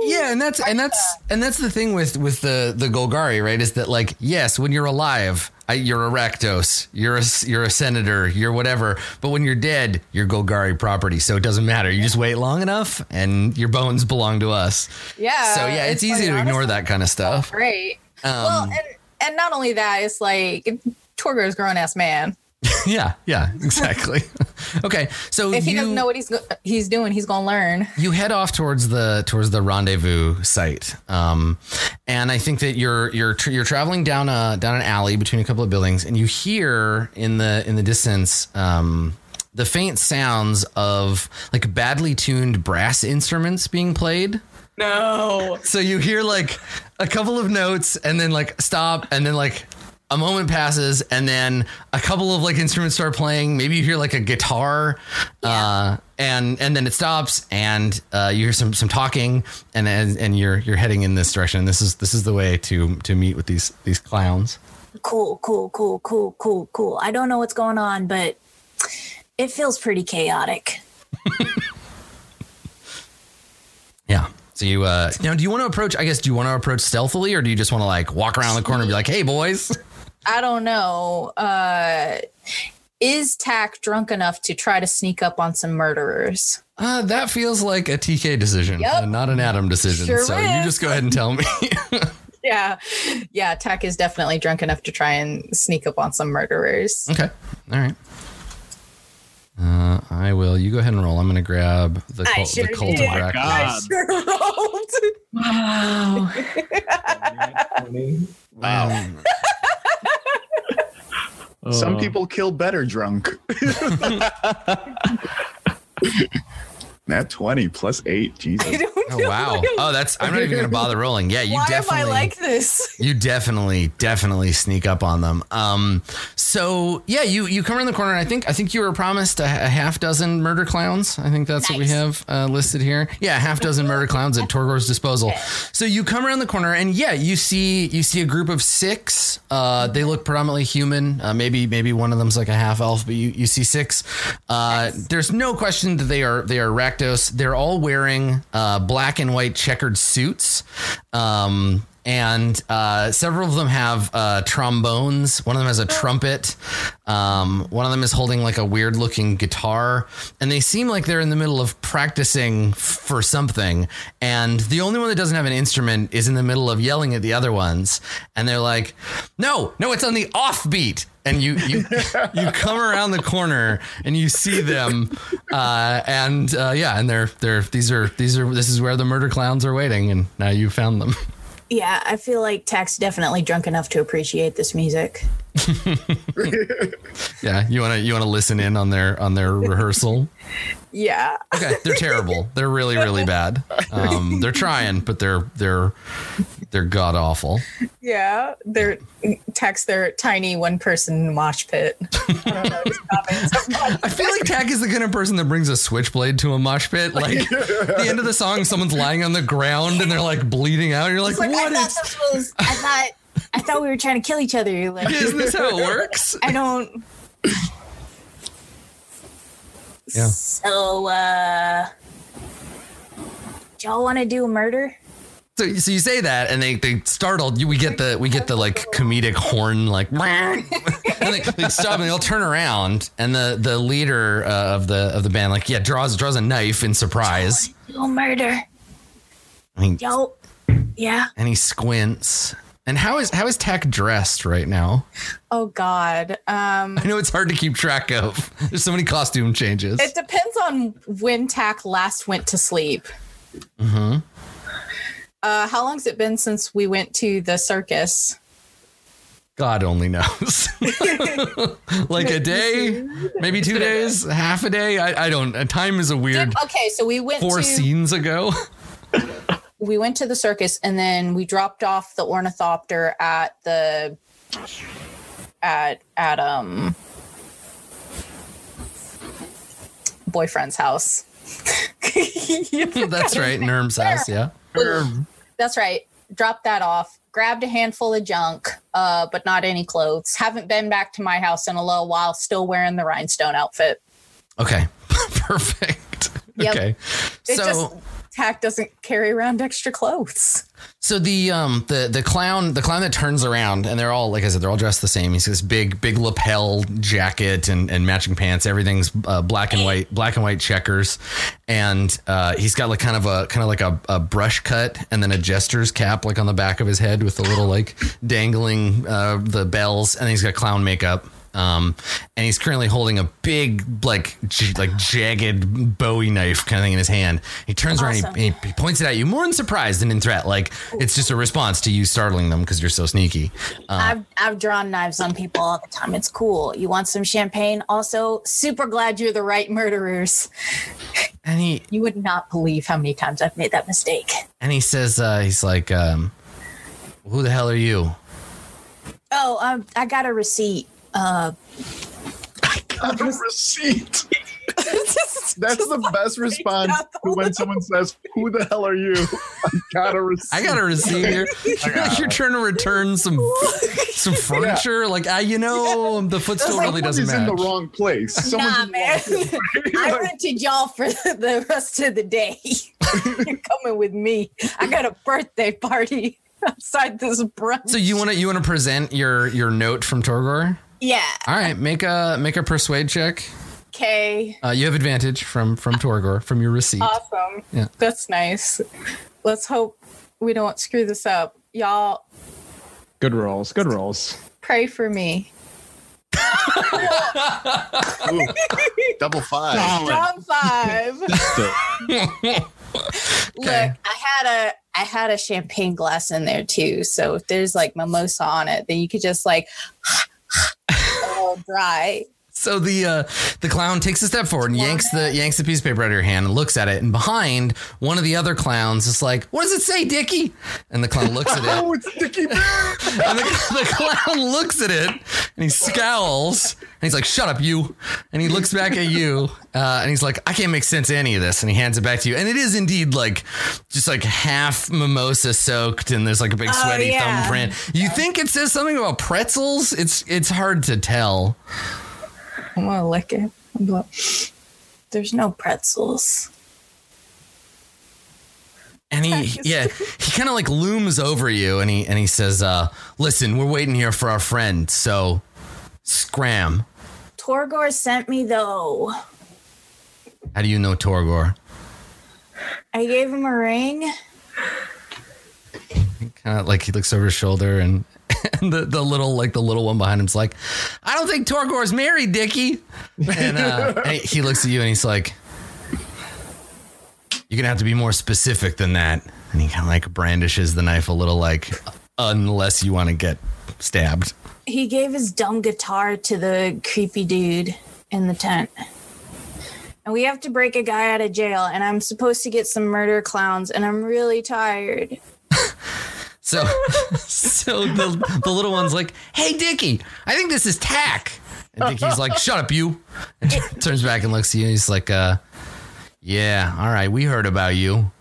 Yeah, and that's and that's and that's the thing with with the the Golgari, right? Is that like yes, when you're alive, I, you're a Rakdos, you're a you're a senator, you're whatever. But when you're dead, you're Golgari property, so it doesn't matter. You just wait long enough, and your bones belong to us. Yeah. so yeah, it's, easy like, to ignore honestly, that kind of stuff. Great. Um, well, and, and not only that, it's like Torgo's grown ass man. <laughs> yeah, yeah, exactly. <laughs> okay, so If he you doesn't know what he's he's doing, he's gonna learn. you head off towards the towards the rendezvous site, um, and I think that you're you're tr- you're traveling down a down an alley between a couple of buildings, and you hear in the in the distance. Um, the faint sounds of like badly tuned brass instruments being played. No. So you hear like a couple of notes and then like stop and then like a moment passes and then a couple of like instruments start playing. Maybe you hear like a guitar uh, and and then it stops and uh, you hear some some talking and, and and you're you're heading in this direction. This is this is the way to to meet with these these clowns. cool, cool, cool, cool, cool, cool. I don't know what's going on, but it feels pretty chaotic. <laughs> Yeah. So you uh now do you want to approach I guess do you want to approach stealthily or do you just want to like walk around the corner and be like, "Hey boys." I don't know. Uh, is Taq drunk enough to try to sneak up on some murderers? Uh, that feels like a TK decision, Yep. not an Adam decision. Sure so you just go ahead and tell me. <laughs> Yeah, yeah. Taq is definitely drunk enough to try and sneak up on some murderers. okay. All right. Uh, I will. You go ahead and roll. I'm going to grab the, I cult, sure the cult did. of my Rack. God. Sure rolled. Wow. <laughs> Wow. Oh. Some people kill better drunk. <laughs> <laughs> That 20 plus 8. Jesus. I don't Oh wow! why- <laughs> Oh, that's. I'm not even going to bother rolling. Yeah, you why definitely. am I like this? you definitely definitely sneak up on them um so yeah you you come around the corner and i think i think you were promised a, a half dozen murder clowns i think that's what we have uh, listed here yeah a half dozen murder clowns at torgor's disposal so you come around the corner and yeah you see you see a group of six uh they look predominantly human uh, maybe maybe one of them's like a half elf but you you see six uh there's no question that they are they are they're all wearing uh black and white checkered suits. Um and uh, several of them have uh, trombones. One of them has a trumpet. Um, one of them is holding like a weird looking guitar, and they seem like they're in the middle of practicing for something. And the only one that doesn't have an instrument is in the middle of yelling at the other ones, and they're like, "No, no, it's on the offbeat." And you you <laughs> you come around the corner and you see them, uh, and uh, yeah, and they're they're these are these are this is where the murder clowns are waiting, and now you found them. Yeah, I feel like Taq's definitely drunk enough to appreciate this music. <laughs> Yeah, you want to you want to listen in on their on their rehearsal. Yeah. Okay, they're terrible. They're really really bad. Um, they're trying, but they're they're they're god awful. Yeah. They're Taq's their tiny one person mosh pit. I don't know. I feel like Taq is the kind of person that brings a switchblade to a mosh pit. Like at the end of the song, someone's lying on the ground and they're like bleeding out. And you're like, It's like, what I thought is? this was. I thought. I thought we were trying to kill each other. Like, Isn't this how it works? I don't. Yeah. So, uh, y'all want to do a murder? So, so you say that, and they they startled. You we get the we get the like comedic horn like, <laughs> and they, they stop and they'll turn around, and the the leader uh, of the of the band like yeah draws draws a knife in surprise. Do a murder. I mean, Y'all, Yeah. and he squints. And how is how is Taq dressed right now? Oh God. Um, I know it's hard to keep track of. There's so many costume changes. it depends on when Taq last went to sleep. hmm Uh, how long's it been since we went to the circus? God only knows. <laughs> like a day, maybe two days, half a day. I, I don't. Time is a weird. Okay, so we went Four to scenes ago. <laughs> we went to the circus and then we dropped off the ornithopter at the at at um boyfriend's house. <laughs> <laughs> That's right, Nerm's house. Yeah. That's right. Dropped that off. Grabbed a handful of junk, uh, but not any clothes. Haven't been back to my house in a little while. Still wearing the rhinestone outfit. Okay. <laughs> Perfect. Yep. Okay. It so just Taq doesn't carry around extra clothes. so the um the the clown the clown that turns around and they're all like I said they're all dressed the same. He's this big big lapel jacket and and matching pants. Everything's uh, black and white black and white checkers, and uh, he's got like kind of a kind of like a, a brush cut and then a jester's cap like on the back of his head with the little like dangling uh, the bells, and he's got clown makeup. Um, and he's currently holding a big, like, j- like jagged Bowie knife kind of thing in his hand. He turns around, and he, he, he points it at you, more in surprise than in threat. Like it's just a response to you startling them because you're so sneaky. Uh, I've I've drawn knives on people all the time. It's cool. You want some champagne? Also, super glad you're the right murderers. and he You would not believe how many times I've made that mistake. and he says, uh, he's like, um, "Who the hell are you?" Oh, um, I got a receipt. Uh, I Got a receipt. <laughs> That's the best response to when someone says, "Who the hell are you?" I got a receipt. I got a receipt here. <laughs> You're you're trying to return some some furniture. Like, I, you know, the footstool really doesn't Someone is match. in the wrong place. Someone's nah, man. place. <laughs> I Like, rented y'all for the rest of the day. You're coming with me. I got a birthday party outside this brunch. So you want to you want to present your your note from Torgor? Yeah. All right, make a make a persuade check. Okay. Uh, you have advantage from from Torgor from your receipt. Awesome. Yeah. That's nice. Let's hope we don't screw this up. Y'all Good rolls. Good rolls. pray for me. ooh, double five. John five. <laughs> Okay. Look, I had a I had a champagne glass in there too. So if there's like mimosa on it, then you could just like <laughs> a little dry. So the uh, the clown takes a step forward and yanks the yanks the piece of paper out of your hand and looks at it. And behind one of the other clowns is like, "What does it say, Dicky?" And the clown looks at it. <laughs> Oh, it's Dicky. Bear. <laughs> And the, the clown looks at it and he scowls and he's like, "Shut up, you!" And he looks back at you uh, and he's like, "I can't make sense of any of this." And he hands it back to you, and it is indeed like just like half mimosa soaked, and there's like a big Oh, sweaty yeah. thumbprint. You think it says something about pretzels? It's it's hard to tell. <laughs> I'm gonna lick it. Like, There's no pretzels. And he, <laughs> yeah, he kind of like looms over you, and he and he says, uh, "Listen, we're waiting here for our friend, so scram." Torgor sent me though. How do you know Torgor? I gave him a ring. Kind of like he looks over his shoulder, and, <laughs> and the the little like the little one behind him's like, "I don't think Torgor's married, Dickie." And, uh, <laughs> and he looks at you, and he's like, "You're gonna have to be more specific than that." And he kind of like brandishes the knife a little, like, "Unless you want to get stabbed." He gave his dumb guitar to the creepy dude in the tent. And we have to break a guy out of jail, and I'm supposed to get some murder clowns, and I'm really tired. <laughs> So, <laughs> so the, the little one's like, "Hey, Dickie, I think this is Taq." And Dickie's like, "Shut up, you!" And turns back and looks at you. He's like, "Uh, yeah, all right, we heard about you."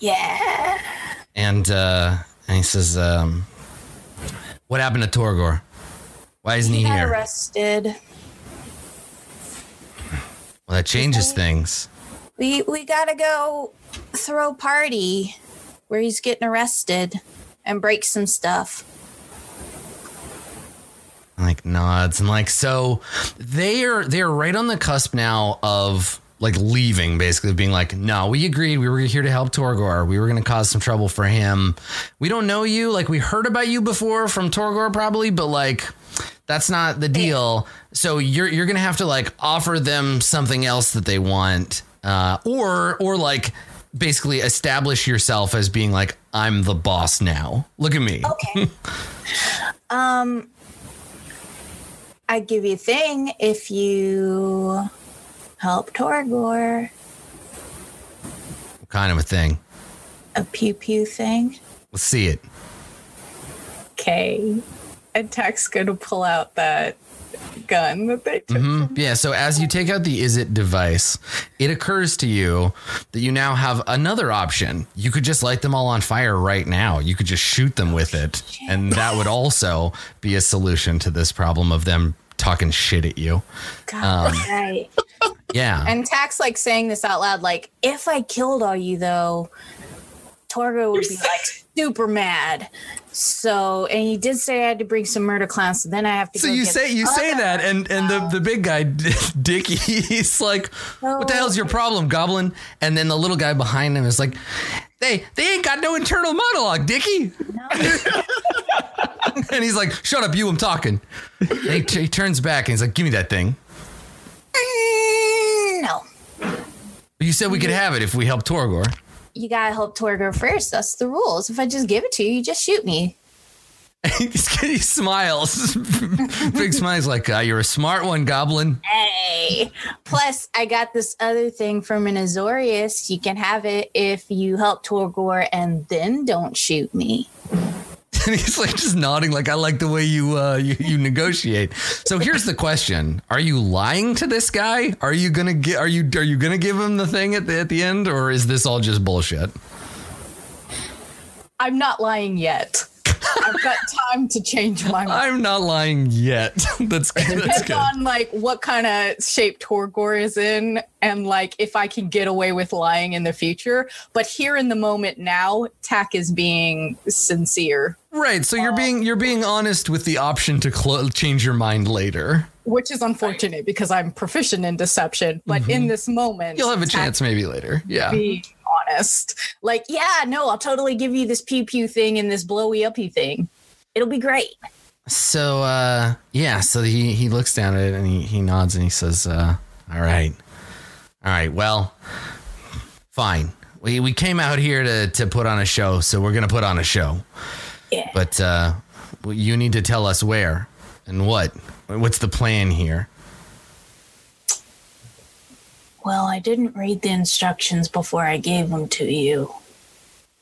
Yeah. And uh, and he says, um, "What happened to Torgor? Why isn't he, He got here?" arrested. Well, that changes things. We we gotta go throw a party where he's getting arrested and break some stuff. like nods and like so they are they're right on the cusp now of like leaving, basically being like, "No, we agreed. We were here to help Torgor. We were going to cause some trouble for him. We don't know you. Like we heard about you before from Torgor, probably, but like." That's not the deal. So you're you're gonna have to like offer them something else that they want, uh, or or like basically establish yourself as being like I'm the boss now. Look at me. Okay. <laughs> um, I'd give you a thing if you help Torgor. kind of a thing. A pew pew thing. Let's see it. Okay. And Taq's gonna pull out that gun that they took. Mhm. Yeah. So as you take out the is it device, it occurs to you that you now have another option. You could just light them all on fire right now. You could just shoot them with it, and that would also be a solution to this problem of them talking shit at you. God, Um, right. Yeah. And Taq's like saying this out loud, like, If I killed all you though, Torgor would be like super mad. So, and he did say I had to bring some murder clowns. So then I have to. So you say you say that, and and the the big guy <laughs> Dicky, he's like, "What the hell's your problem, Goblin?" And then the little guy behind him is like, "They they ain't got no internal monologue, Dicky." <laughs> and he's like, "Shut up, you! I'm talking." He, t- he turns back and he's like, "Give me that thing." Mm, No, You said we could have it if we help Torgor. You gotta help Torgor first. That's the rules. If I just give it to you, you just shoot me. <laughs> he smiles, <laughs> big smiles like, ah, "You're a smart one, Goblin." Hey. Plus, I got this other thing from an Azorius. You can have it if you help Torgor and then don't shoot me. <laughs> And he's like just nodding, like I like the way you uh, you, you negotiate. So here's the question: Are you lying to this guy? Are you gonna get? Are you are you gonna give him the thing at the at the end, or is this all just bullshit? I'm not lying yet. I've got <laughs> time to change my mind. I'm not lying yet. <laughs> that's good. That's Depends on like what kind of shape Torgor is in and like if I can get away with lying in the future. But here in the moment now, Taq is being sincere, Right. So you're being you're being honest with the option to clo- change your mind later. which is unfortunate because I'm proficient in deception. But in this moment, Mm-hmm. You'll have a chance maybe later. Yeah. being honest. Like, yeah, no, I'll totally give you this pew pew thing and this blowy uppy thing. It'll be great. So uh yeah, so he he looks down at it and he he nods and he says, uh, all right. All right, well, fine. We we came out here to to put on a show, so we're gonna put on a show. Yeah. But uh you need to tell us where and what. What's the plan here? Well, I didn't read the instructions before I gave them to you.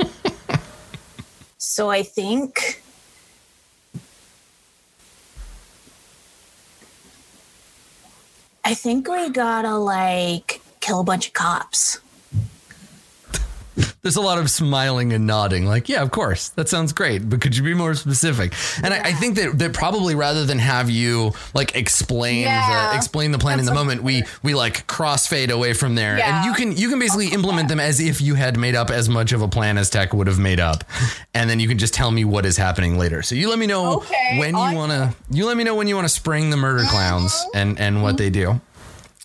<laughs> so I think I think we gotta like kill a bunch of cops. There's a lot of smiling and nodding, like, yeah, of course, that sounds great. But could you be more specific? And I, I think that that probably rather than have you like explain Yeah. the explain the plan in the moment, we we like crossfade away from there, and you can you can basically implement them as if you had made up as much of a plan as Taq would have made up, and then you can just tell me what is happening later. So you let me know Okay, when you want to. You let me know when you want to spring the murder clowns and and what they do.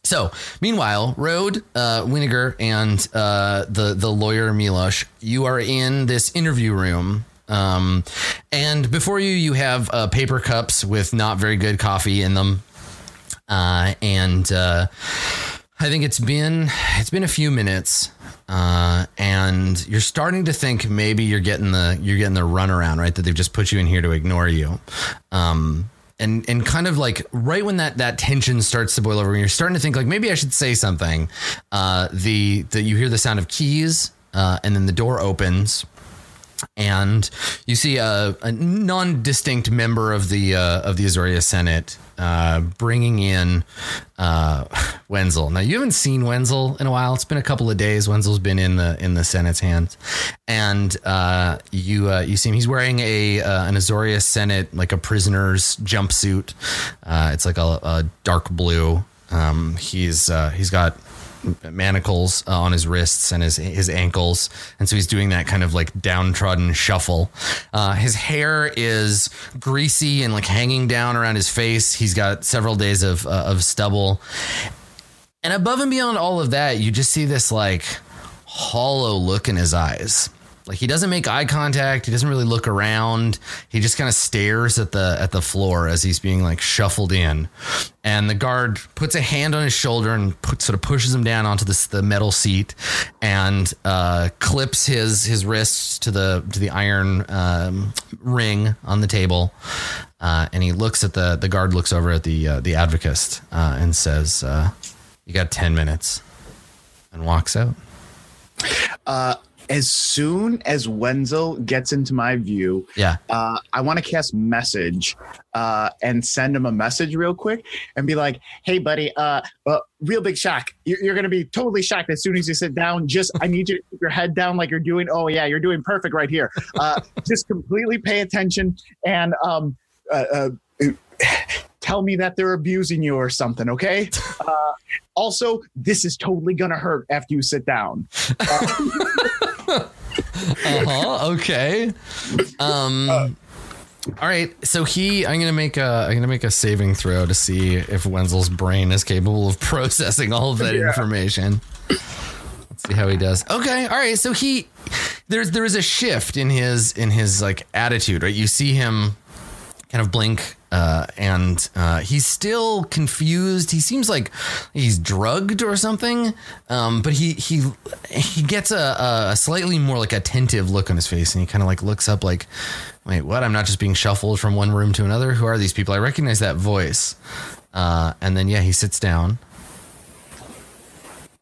So, meanwhile, Rode, uh, Winiger, and uh, the the lawyer Milosh, you are in this interview room. Um, and before you, you have uh, paper cups with not very good coffee in them. Uh, and uh, I think it's been it's been a few minutes, uh, and you're starting to think maybe you're getting the you're getting the runaround, right? That they've just put you in here to ignore you. Um, and and kind of like right when that that tension starts to boil over, you're starting to think like maybe I should say something. Uh, the the you hear the sound of keys, uh, and then the door opens and you see a, a non-distinct member of the uh, of the Azorius Senate uh, bringing in uh, <laughs> Wenzel. Now you haven't seen Wenzel in a while. It's been a couple of days. Wenzel's been in the in the Senate's hands, and uh, you uh, you see him. He's wearing a uh, an Azorius Senate like a prisoner's jumpsuit. It's like a, a dark blue. Um, he's he's got manacles uh, on his wrists and his his ankles, and so he's doing that kind of like downtrodden shuffle. Uh, his hair is greasy and like hanging down around his face. He's got several days of uh, of stubble. And above and beyond all of that, you just see this like hollow look in his eyes. Like he doesn't make eye contact. He doesn't really look around. He just kind of stares at the at the floor as he's being like shuffled in. And the guard puts a hand on his shoulder and put, sort of pushes him down onto this the metal seat and uh, clips his his wrists to the to the iron um, ring on the table. Uh, and he looks at the the guard looks over at the uh, the advocate uh, and says, uh, "You got ten minutes," and walks out. Uh, as soon as Wenzel gets into my view, Yeah. uh, I want to cast message uh, and send him a message real quick and be like, "Hey, buddy, uh, uh, real big shock. You're, you're going to be totally shocked as soon as you sit down. Just I need you to keep your head down like you're doing. Oh yeah, you're doing perfect right here. Uh, just completely pay attention and um, uh, uh, tell me that they're abusing you or something. Okay. Uh, also, this is totally going to hurt after you sit down. <laughs> Uh-huh. Okay. Um all right. So he I'm gonna make a I'm gonna make a saving throw to see if Wenzel's brain is capable of <laughs> processing all of that Yeah. information. Let's see how he does. Okay. All right. So he there's there is a shift in his in his like attitude, right? You see him kind of blink uh, and uh, he's still confused. He seems like he's drugged or something, um, but he he he gets a, a slightly more like attentive look on his face, and he kind of like looks up, like, "Wait, what? I'm not just being shuffled from one room to another. Who are these people? I recognize that voice." Uh, and then yeah, he sits down.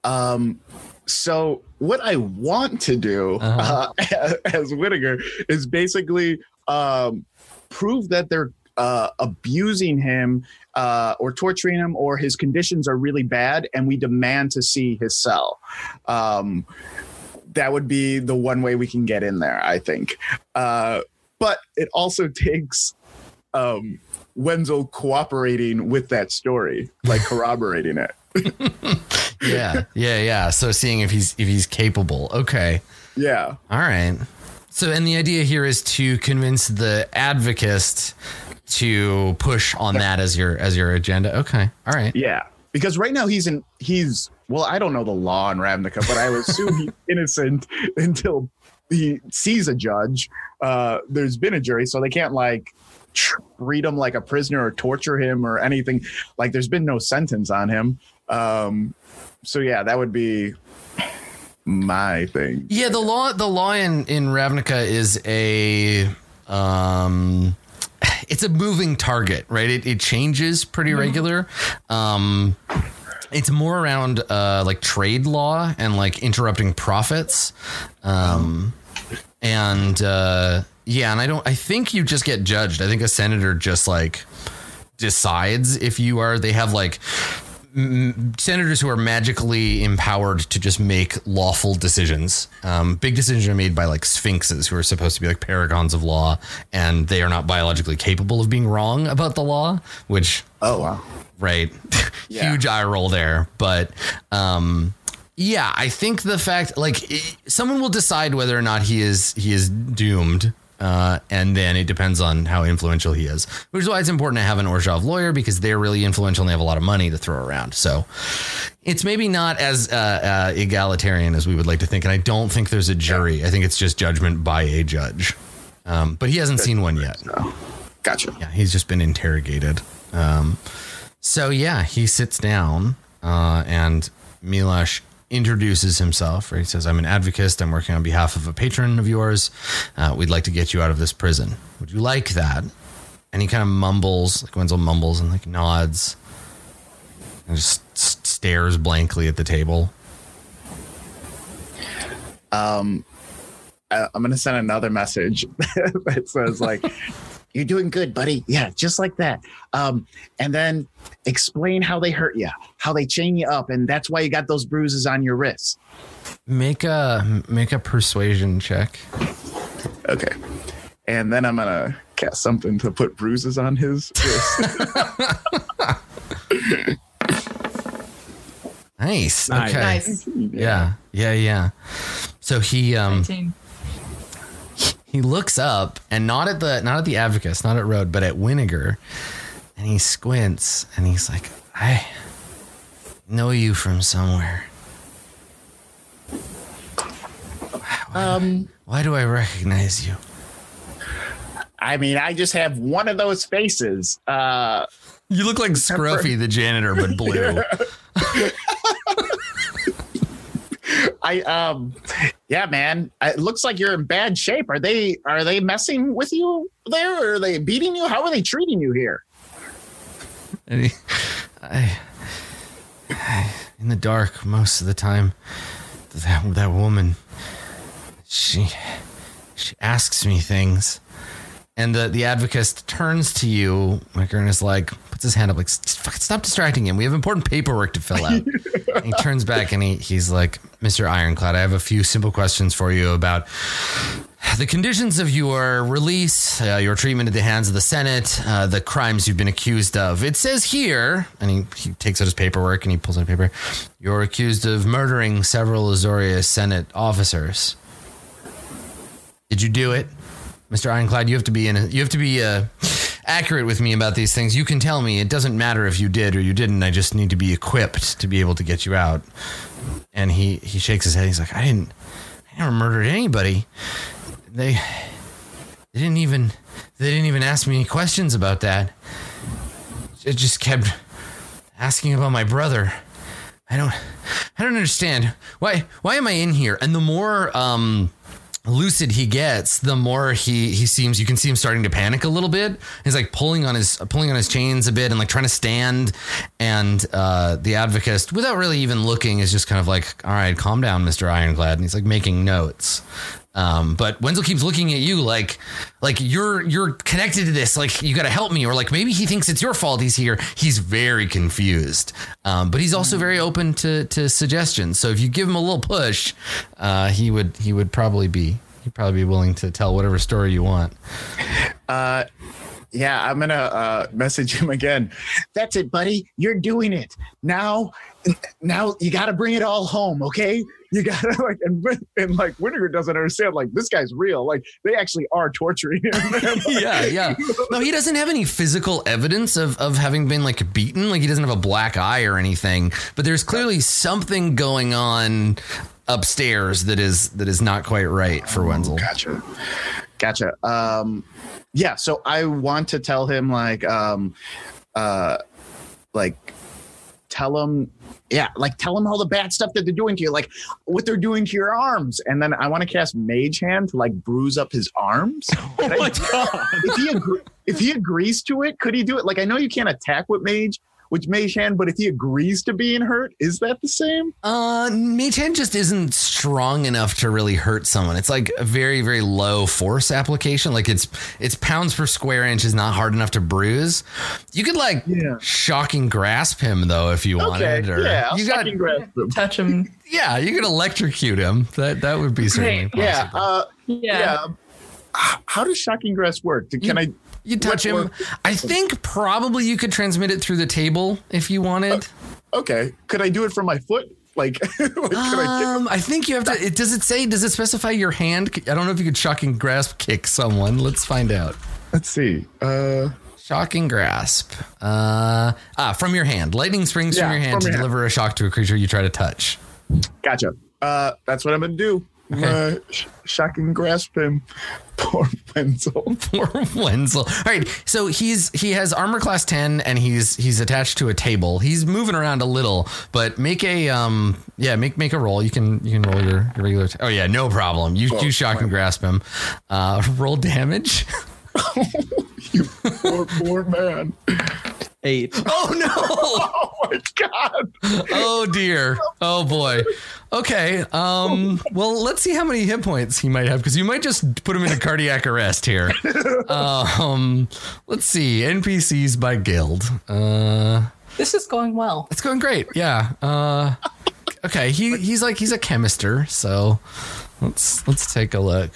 Um, So what I want to do uh <laughs> as Whittaker is basically um, prove that they're uh, abusing him uh, or torturing him or his conditions are really bad, and we demand to see his cell. Um, that would be the one way we can get in there, I think. Uh, but it also <laughs> takes um, Wenzel cooperating with that story, like <laughs> corroborating it. <laughs> Yeah, yeah, yeah. So seeing if he's if he's capable. Okay. Yeah. All right. So, and the idea here is to convince the advocate to push on that as your as your agenda. Okay. All right. Yeah, because right now he's in. He's well, I don't know the law in Ravnica, but I would assume he's <laughs> innocent until he sees a judge. Uh, there's been a jury, so they can't like treat him like a prisoner or torture him or anything. Like there's been no sentence on him. Um, so yeah, that would be my thing. Yeah, the law the law in in Ravnica is a um it's a moving target, right? It it changes pretty regular. Um it's more around uh like trade law and like interrupting profits. Um and uh yeah, and I don't I think you just get judged. I think a senator just like decides if you are they have like senators who are magically empowered to just make lawful decisions. Um, big decisions are made by like sphinxes who are supposed to be like paragons of law, and they are not biologically capable of being wrong about the law, which Oh wow. right <laughs> Yeah. huge eye roll there but um yeah i think the fact like i- someone will decide whether or not he is he is doomed uh, and then it depends on how influential he is, which is why it's important to have an Orzhov lawyer because they're really influential and they have a lot of money to throw around. So it's maybe not as uh, uh, egalitarian as we would like to think. And I don't think there's a jury. I think it's just judgment by a judge. Um, but he hasn't seen one yet. Gotcha. Yeah, he's just been interrogated. Um, so yeah, he sits down uh, and Milash introduces himself. Right? He says, "I'm an advocate. I'm working on behalf of a patron of yours. Uh, we'd like to get you out of this prison. Would you like that?" And he kind of mumbles, like Wenzel mumbles and like nods, and just stares blankly at the table. I, I'm gonna send another message <laughs> that says like, "You're doing good, buddy. Yeah, just like that." Um, and then explain how they hurt you, how they chain you up, and that's why you got those bruises on your wrists. Make a make a persuasion check. Okay. And then I'm gonna cast something to put bruises on his wrist. <laughs> <laughs> Nice. Nice. Okay. Nice. Yeah. Yeah. Yeah. So he um 19. He looks up and not at the not at the advocates, not at Road, but at Winiger, and he squints and he's like, "I, know you from somewhere. Um, Why do I recognize you? I mean, I just have one of those faces. Uh, You look like Scruffy the janitor, but blue. <laughs> <laughs> I um, yeah, man. It looks like you're in bad shape. Are they are they messing with you there? Or are they beating you? How are they treating you here? I, I- in the dark most of the time. That that woman, she she asks me things, and the the advocate turns to you, Micker, and is like, puts his hand up, like, stop distracting him. We have important paperwork to fill out. <laughs> And he turns back and he he's like, Mister Ironclad, I have a few simple questions for you about the conditions of your release, uh, your treatment at the hands of the Senate, uh, the crimes you've been accused of. It says here, and he, he takes out his paperwork and he pulls out a paper. You're accused of murdering several Azorius Senate officers. Did you do it, Mr. Ironclad? You have to be in. A, you have to be uh, accurate with me about these things. You can tell me. It doesn't matter if you did or you didn't. I just need to be equipped to be able to get you out. And he he shakes his head. He's like, I didn't. I never murdered anybody they they didn't even they didn't even ask me any questions about that. It just kept asking about my brother. I don't I don't understand. Why why am I in here? And the more um lucid he gets, the more he he seems you can see him starting to panic a little bit. He's like pulling on his pulling on his chains a bit and like trying to stand and uh the advocate without really even looking is just kind of like, "All right, calm down, Mr. Ironclad." And he's like making notes. Um, but Wenzel keeps looking at you like, like you're you're connected to this. Like you got to help me, or like maybe he thinks it's your fault. He's here. He's very confused, um, but he's also very open to to suggestions. So if you give him a little push, uh, he would he would probably be he'd probably be willing to tell whatever story you want. Uh, yeah, I'm gonna uh, message him again. That's it, buddy. You're doing it now. Now you got to bring it all home, okay? You gotta <laughs> like, and, and like Winter doesn't understand. Like this guy's real. Like they actually are torturing him. <laughs> Like, yeah, yeah. <laughs> No, he doesn't have any physical evidence of of having been like beaten. Like he doesn't have a black eye or anything. But there's clearly something going on upstairs that is that is not quite right for Wenzel. Gotcha. Gotcha. Um, yeah. So I want to tell him like, um, uh, like, tell him, yeah, like tell him all the bad stuff that they're doing to you, like what they're doing to your arms, and then I want to cast Mage Hand to like bruise up his arms. <laughs> Oh my god. if he agree, if he agrees to it, could he do it? Like I know you can't attack with Mage, with Mage Hand, but if he agrees to being hurt, is that the same? Uh, Mage Hand just isn't strong enough to really hurt someone. It's like a very, very low force application. Like it's it's pounds per square inch is not hard enough to bruise. You could like Yeah. shocking grasp him though if you wanted. Or yeah, I'll you got grasp him. Touch him. <laughs> yeah, you could electrocute him. That that would be certainly Great. possible. Yeah, uh, Yeah. yeah. How does shocking grasp work? Can I? You touch him. I think probably you could transmit it through the table if you wanted. Okay, could I do it from my foot? Like, <laughs> like could I Um, I think you have to. It, does it say? Does it specify your hand? I don't know if you could shocking grasp kick someone. Let's find out. Let's see. Uh, Shocking grasp. Uh, ah, from your hand. Lightning springs Yeah, from your hand from to your hand. deliver a shock to a creature you try to touch. gotcha. Uh, that's what I'm gonna do. <laughs> Sh- shocking grasp him. <laughs> Poor Wenzel. <laughs> Poor Wenzel. All right, so he's he has armor class ten, and he's he's attached to a table. He's moving around a little, but make a um yeah make make a roll. You can you can roll your, your regular. T- oh yeah, no problem. You you shock and grasp him. Uh, roll damage. You poor, poor man. Eight. Oh no. <laughs> Oh my god. Oh dear. Oh boy. Okay. Um. Well, let's see how many hit points he might have because you might just put him in a cardiac arrest here. <laughs> Um. Let's see. NPCs by guild. Uh. This is going well. It's going great. Yeah. Uh. Okay. He he's like he's a chemister. So let's let's take a look.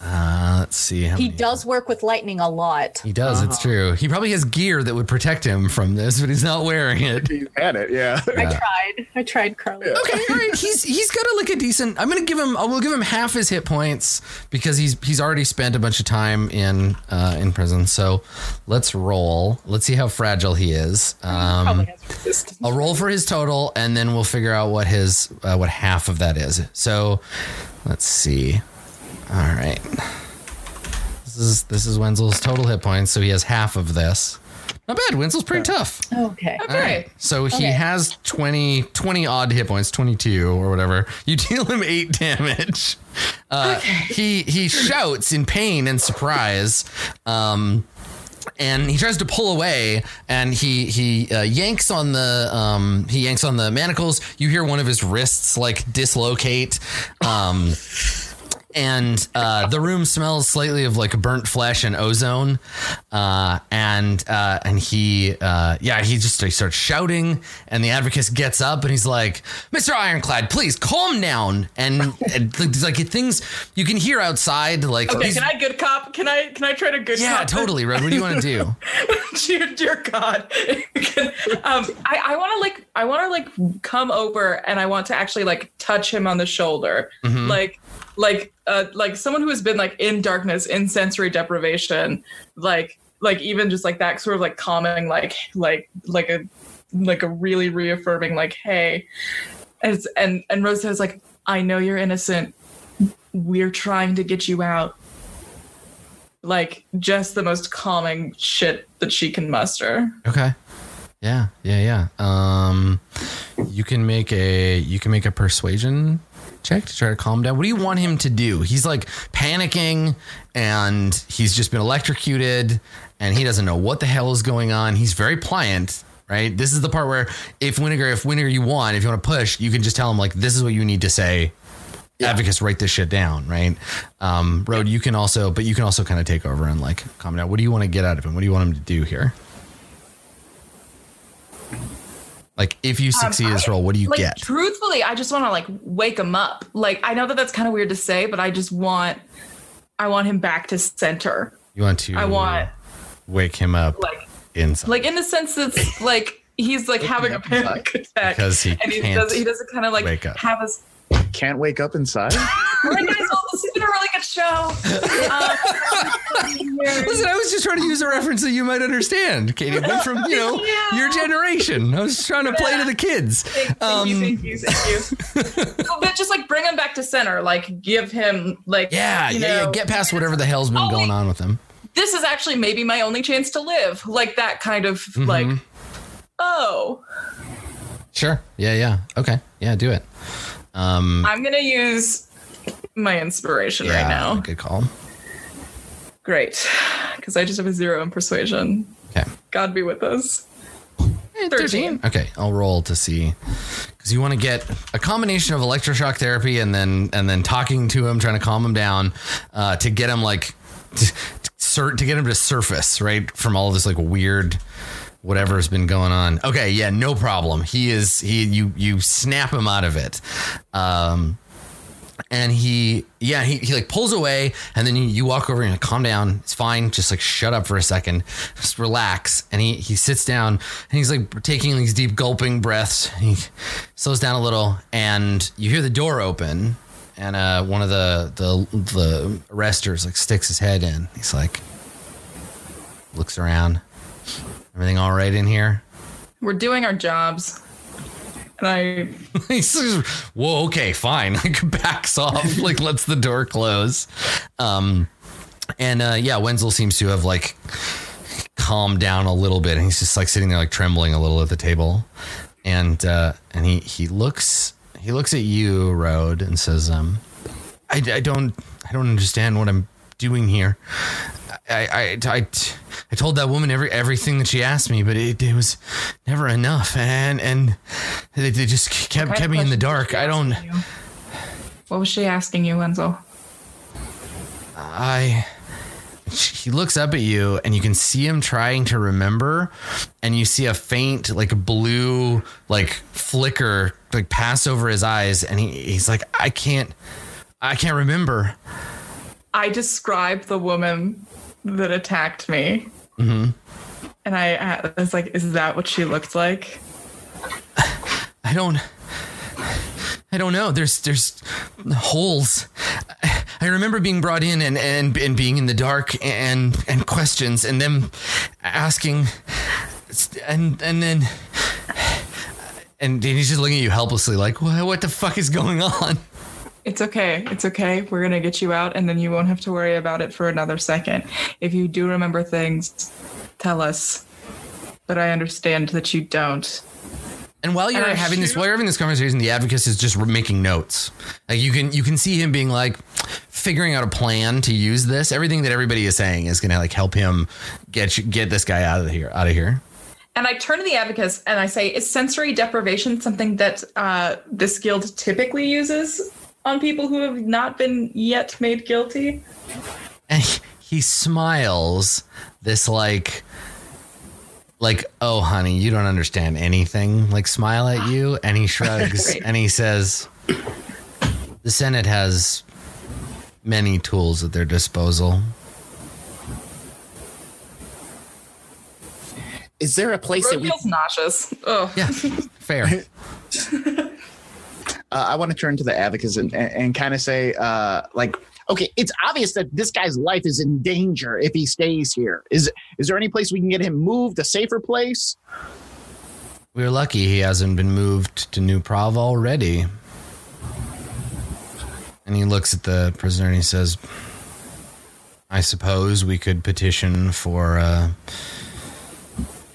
Uh, let's see. How He many- does work with lightning a lot. He does. It's true. He probably has gear that would protect him from this, but he's not wearing it. He's had it, yeah. I tried. I tried, Carly. Okay, all right. He's he's got a, like a decent. I'm gonna give him. I will give him half his hit points because he's he's already spent a bunch of time in uh, in prison. So let's roll. Let's see how fragile he is. Um, Probably has. I'll roll for his total, and then we'll figure out what his uh, what half of that is. So let's see. All right. This is this is Wenzel's total hit points. So he has half of this. Not bad. Wenzel's pretty tough. Okay. All right. So he Okay. has 20, 20 odd hit points, 22 or whatever. You deal him eight damage. Uh, He he shouts in pain and surprise. Um, and he tries to pull away and he he uh, yanks on the um he yanks on the manacles you hear one of his wrists like dislocate um and uh, the room smells slightly of like burnt flesh and ozone. Uh, and uh, and he, uh, yeah, he just he starts shouting, and the advocate gets up and he's like, "Mr. Ironclad, please calm down." And, and it's like things you can hear outside, like Okay, can I good cop? Can I can I try to good yeah, cop? totally, Red. What do you want to do? <laughs> dear, dear God. <laughs> um, I, I want to like, I want to like come over and I want to actually like touch him on the shoulder, Mhm. like, like, uh, like someone who has been like in darkness, in sensory deprivation, like, like even just like that sort of like calming, like, like, like a, like a really reaffirming, like, hey, and and and Rose says like, I know you're innocent. We're trying to get you out like just the most calming shit that she can muster. Okay. Yeah, yeah, yeah. Um, you can make a you can make a persuasion check to try to calm down. What do you want him to do? He's like panicking, and he's just been electrocuted, and he doesn't know what the hell is going on. He's very pliant. Right. This is the part where if Winnegar, if Winnegar you want, if you want to push, you can just tell him like this is what you need to say. Advocates write this shit down, right? Um, Road, you can also, but you can also kind of take over and like calm down. What do you want to get out of him? What do you want him to do here? Like, if you um, succeed this roll, what do you Like get? truthfully, I just want to like wake him up. Like I know that that's kind of weird to say, but I just want I want him back to center. You want to I want wake him up like inside like in the sense that <laughs> like he's like having a panic attack because he and he can't. does he doesn't kind of like wake up. have his Can't wake up inside. all right guys well this has been a really good show <laughs> um, <laughs> Listen, I was just trying to use a reference that you might understand, Katie. Went from you know Yeah. your generation. I was just trying to play to the kids. Thank, thank Um, you, thank you, thank you. <laughs> but just like bring him back to center, like give him like Yeah, you yeah, yeah. Get past whatever the hell's been Oh, going on with him. this is actually maybe my only chance to live, like that kind of Mm-hmm. like oh Sure. Yeah, yeah. Okay. Yeah, do it. Um, I'm gonna use my inspiration yeah, right now. Good call. Great, because I just have a zero in persuasion. Okay. God be with us. Eh, 13. Okay, I'll roll to see because you want to get a combination of electroshock therapy and then and then talking to him, trying to calm him down, uh, to get him like to, to, to get him to surface right from all this like weird whatever's been going on. Okay, yeah, no problem. He is he you you snap him out of it. Um and he yeah he, he like pulls away and then you, you walk over and like, calm down. It's fine. Just like shut up for a second. Just relax. And he he sits down and he's like taking these deep gulping breaths. He slows down a little and you hear the door open and uh one of the the the arresters like sticks his head in. He's like looks around. Everything all right in here? We're doing our jobs, and I <laughs> he says, Whoa, okay, fine. <laughs> Like backs off, <laughs> like lets the door close. Um, and uh, yeah, Wenzel seems to have like calmed down a little bit, and he's just like sitting there, like trembling a little at the table. And uh, and he he looks he looks at you, Road, and says, um, I, I don't I don't understand what I'm doing here. I, I, I, I told that woman every everything that she asked me, but it, it was never enough, and and they, they just kept kept me in the dark. I don't. you? What was she asking you, Wenzel? I. He looks up at you, and you can see him trying to remember, and you see a faint, like blue, like flicker, like pass over his eyes, and he, he's like, "I can't, I can't remember." I describe the woman that attacked me, Mhm. and I, I was like, "Is that what she looked like?" I don't. I don't know. There's there's holes. I remember being brought in and, and and being in the dark and and questions and them asking and and then and he's just looking at you helplessly like what what the fuck is going on? It's okay. It's okay. We're gonna get you out, and then you won't have to worry about it for another second. If you do remember things, tell us. But I understand that you don't. And while you're And having this, while you're having this conversation, the advocate is just making notes. Like you can you can see him being like figuring out a plan to use this. Everything that everybody is saying is going to like help him get you, get this guy out of here. Out of here. And I turn to the advocates and I say, "Is sensory deprivation something that uh, this guild typically uses on people who have not been yet made guilty?" And he, he smiles. This like like oh honey, you don't understand anything. Like smile at you, and he <laughs> shrugs Great. and he says, "The Senate has many tools at their disposal." Is there a place that Road we? feels nauseous. Oh. Yeah, fair. <laughs> Uh, I want to turn to the advocates and, and, and kind of say, uh, like, okay, it's obvious that this guy's life is in danger if he stays here. Is is there any place we can get him moved, a safer place? We're lucky he hasn't been moved to New Prahv already. And he looks at the prisoner and he says, I suppose we could petition for uh,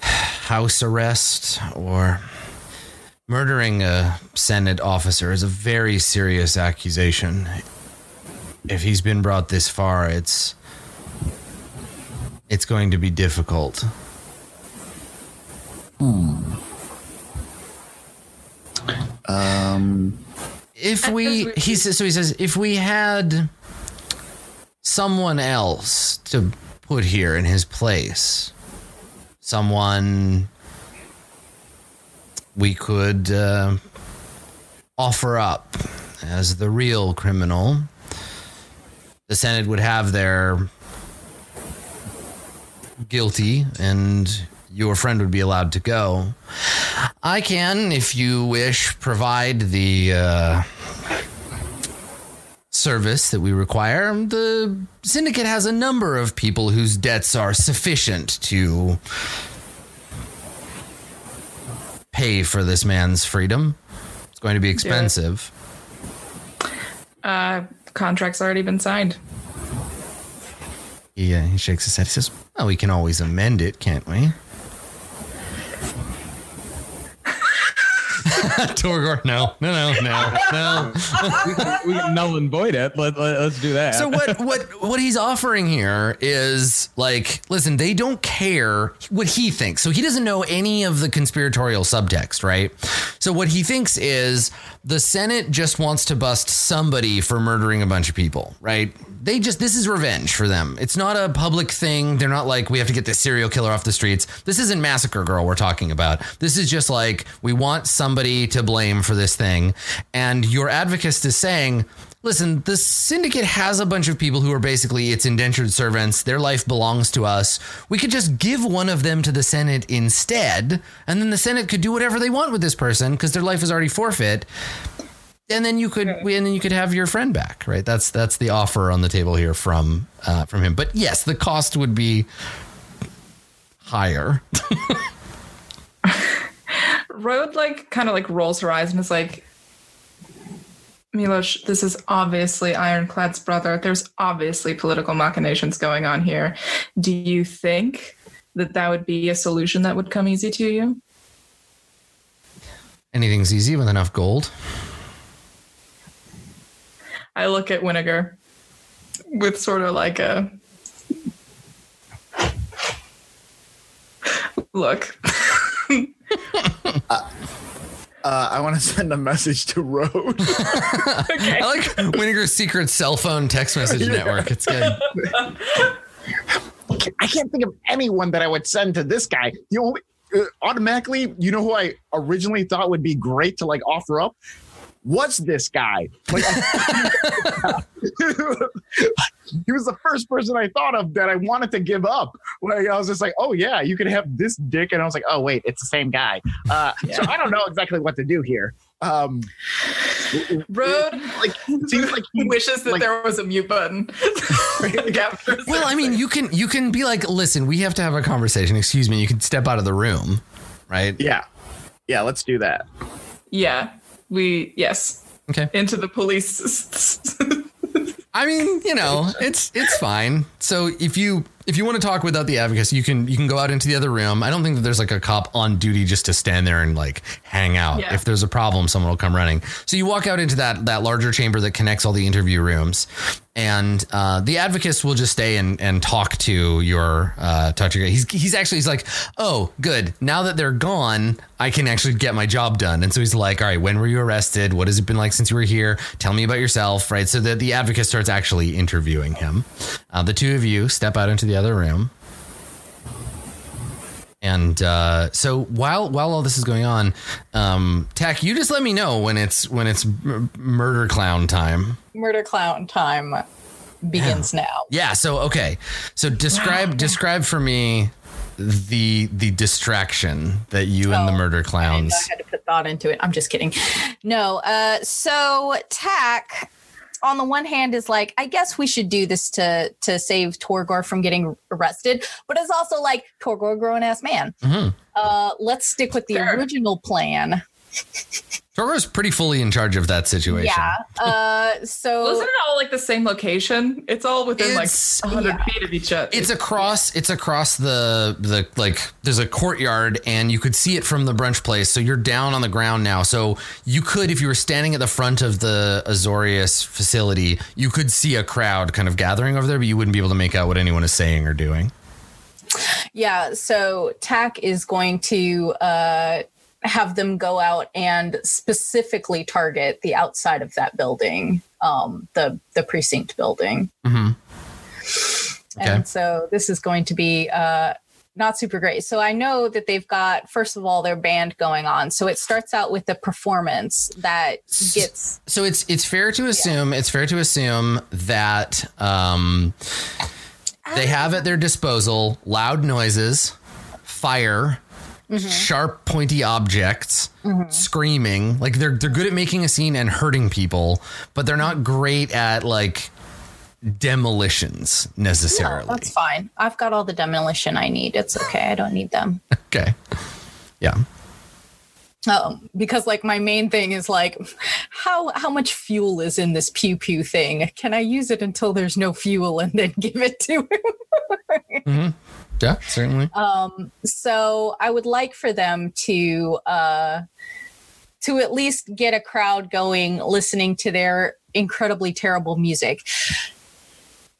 <sighs> house arrest or murdering a Senate officer is a very serious accusation. If he's been brought this far, it's it's going to be difficult. Hmm. Um, if I we guess we- he says so he says if we had someone else to put here in his place someone we could uh, offer up as the real criminal the senate would have their guilty and your friend would be allowed to go I can, if you wish, provide the uh, service that we require. The syndicate has a number of people whose debts are sufficient to pay for this man's freedom. It's going to be expensive. Uh, contract's already been signed. He, uh, he shakes his head. He says, Well, we can always amend it, can't we? <laughs> Torgor, no, no, no, no, no. we, can, we can null and void it. Let, let, us do that. So what what what he's offering here is like, listen, they don't care what he thinks. So he doesn't know any of the conspiratorial subtext, right? So what he thinks is the Senate just wants to bust somebody for murdering a bunch of people, right? They just this is revenge for them. It's not a public thing. They're not like we have to get this serial killer off the streets. This isn't Massacre Girl we're talking about. This is just like we want somebody to blame for this thing. And your advocate is saying, Listen, the syndicate has a bunch of people who are basically its indentured servants. Their life belongs to us. We could just give one of them to the Senate instead, and then the Senate could do whatever they want with this person because their life is already forfeit. And then you could, and then you could have your friend back, right? That's that's the offer on the table here from uh, from him. But yes, the cost would be higher. <laughs> <laughs> Road like kind of like rolls her eyes and is like, Milosh, this is obviously Ironclad's brother. There's obviously political machinations going on here. Do you think that that would be a solution that would come easy to you? Anything's easy with enough gold. I look at Winnegar with sort of like a look. <laughs> Uh, I want to send a message to Road. <laughs> okay. I like Winnegar's secret cell phone text message <laughs> network. It's good. I can't think of anyone that I would send to this guy. the only uh, automatically, you know who I originally thought would be great to like offer up? Was this guy? Like, <laughs> he was the first person I thought of that I wanted to give up. Like, I was just like, oh yeah, you could have this dick, and I was like, oh wait, it's the same guy. Uh, So I don't know exactly what to do here. Um, Road like seems like he wishes that like- there was a mute button. Like, <laughs> after a Well, I mean, you can you can be like, listen, we have to have a conversation. Excuse me. You can step out of the room, right? Yeah, yeah. Let's do that. yeah, we yes Okay. into the police. <laughs> I mean, you know, it's it's fine. So if you if you want to talk without the advocates, you can you can go out into the other room. I don't think that there's like a cop on duty just to stand there and like hang out. Yeah. If there's a problem, someone will come running. So you walk out into that that larger chamber that connects all the interview rooms, and uh, the advocates will just stay and, and talk to your uh, talk to your. He's he's actually he's like, oh, good. Now that they're gone, I can actually get my job done. And so he's like, all right, when were you arrested? What has it been like since you were here? Tell me about yourself, right? So that the advocate starts actually interviewing him. Uh, the two of you step out into the other room. And uh, so while while all this is going on, um, Taq, you just let me know when it's when it's m- murder clown time. Murder clown time begins now. Yeah. So okay. So describe describe for me the the distraction that you and the Oh, murder I clowns. had to put thought into it. I'm just kidding. No. Uh, so Taq, on the one hand, is like, I guess we should do this to to save Torgor from getting arrested, but it's also like Torgor, grown ass man. Mhm. Uh, let's stick with the Sure. original plan. Torgor's pretty fully in charge of that situation. Yeah. Uh, so <laughs> Wasn't it all like the same location? It's all within It's- like hundred yeah. feet of each other. It's across it's across the the like there's a courtyard and you could see it from the brunch place. So you're down on the ground now. So you could if you were standing at the front of the Azorius facility, you could see a crowd kind of gathering over there, but you wouldn't be able to make out what anyone is saying or doing. Yeah, so Taq is going to uh, have them go out and specifically target the outside of that building, um, the the precinct building. Mm-hmm. Okay. And so this is going to be uh, not super great. So I know that they've got first of all their band going on. So it starts out with the performance that gets So it's it's fair to assume it's fair to assume that um, they have at their disposal loud noises, fire, Mm-hmm. sharp pointy objects, mm-hmm. screaming. Like they're they're good at making a scene and hurting people, but they're not great at like demolitions no, necessarily. that's fine. I've got all the demolition I need. It's okay. I don't need them. <laughs> okay. Yeah. Um, because like my main thing is like how how much fuel is in this pew pew thing? Can I use it until there's no fuel and then <laughs> give it to him? Mm-hmm. Yeah, certainly. Um, so I would like for them to uh, to at least get a crowd going, listening to their incredibly terrible music.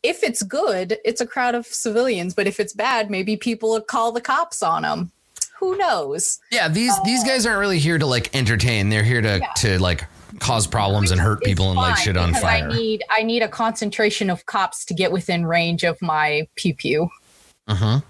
If it's good, it's a crowd of civilians. But if it's bad, maybe people will call the cops on them. Who knows? Yeah, these these guys aren't really here to like entertain. They're here to to like cause problems and hurt people and light shit on fire. I need I need a concentration of cops to get within range of my pew pew. uh-huh.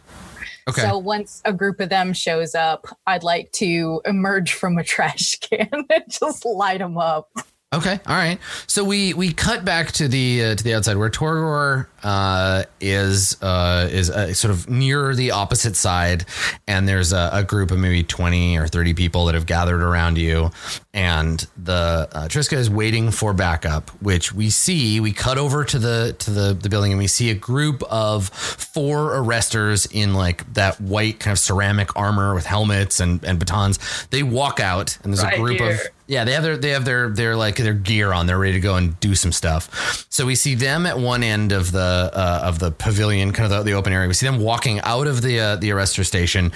Okay. So once a group of them shows up, I'd like to emerge from a trash <laughs> can and just light them up. Okay, all right. So we we cut back to the uh, to the outside where Torgor uh, is uh, is uh, sort of near the opposite side, and there's a, a group of maybe twenty or thirty people that have gathered around you, and the uh, Triska is waiting for backup. Which we see. We cut over to the to the the building, and we see a group of four arresters in like that white kind of ceramic armor with helmets and and batons. They walk out, and there's a Right group of yeah, they have their they have their their like their gear on. They're ready to go and do some stuff. So we see them at one end of the uh, of the pavilion, kind of the, the open area. We see them walking out of the uh, the arrestor station.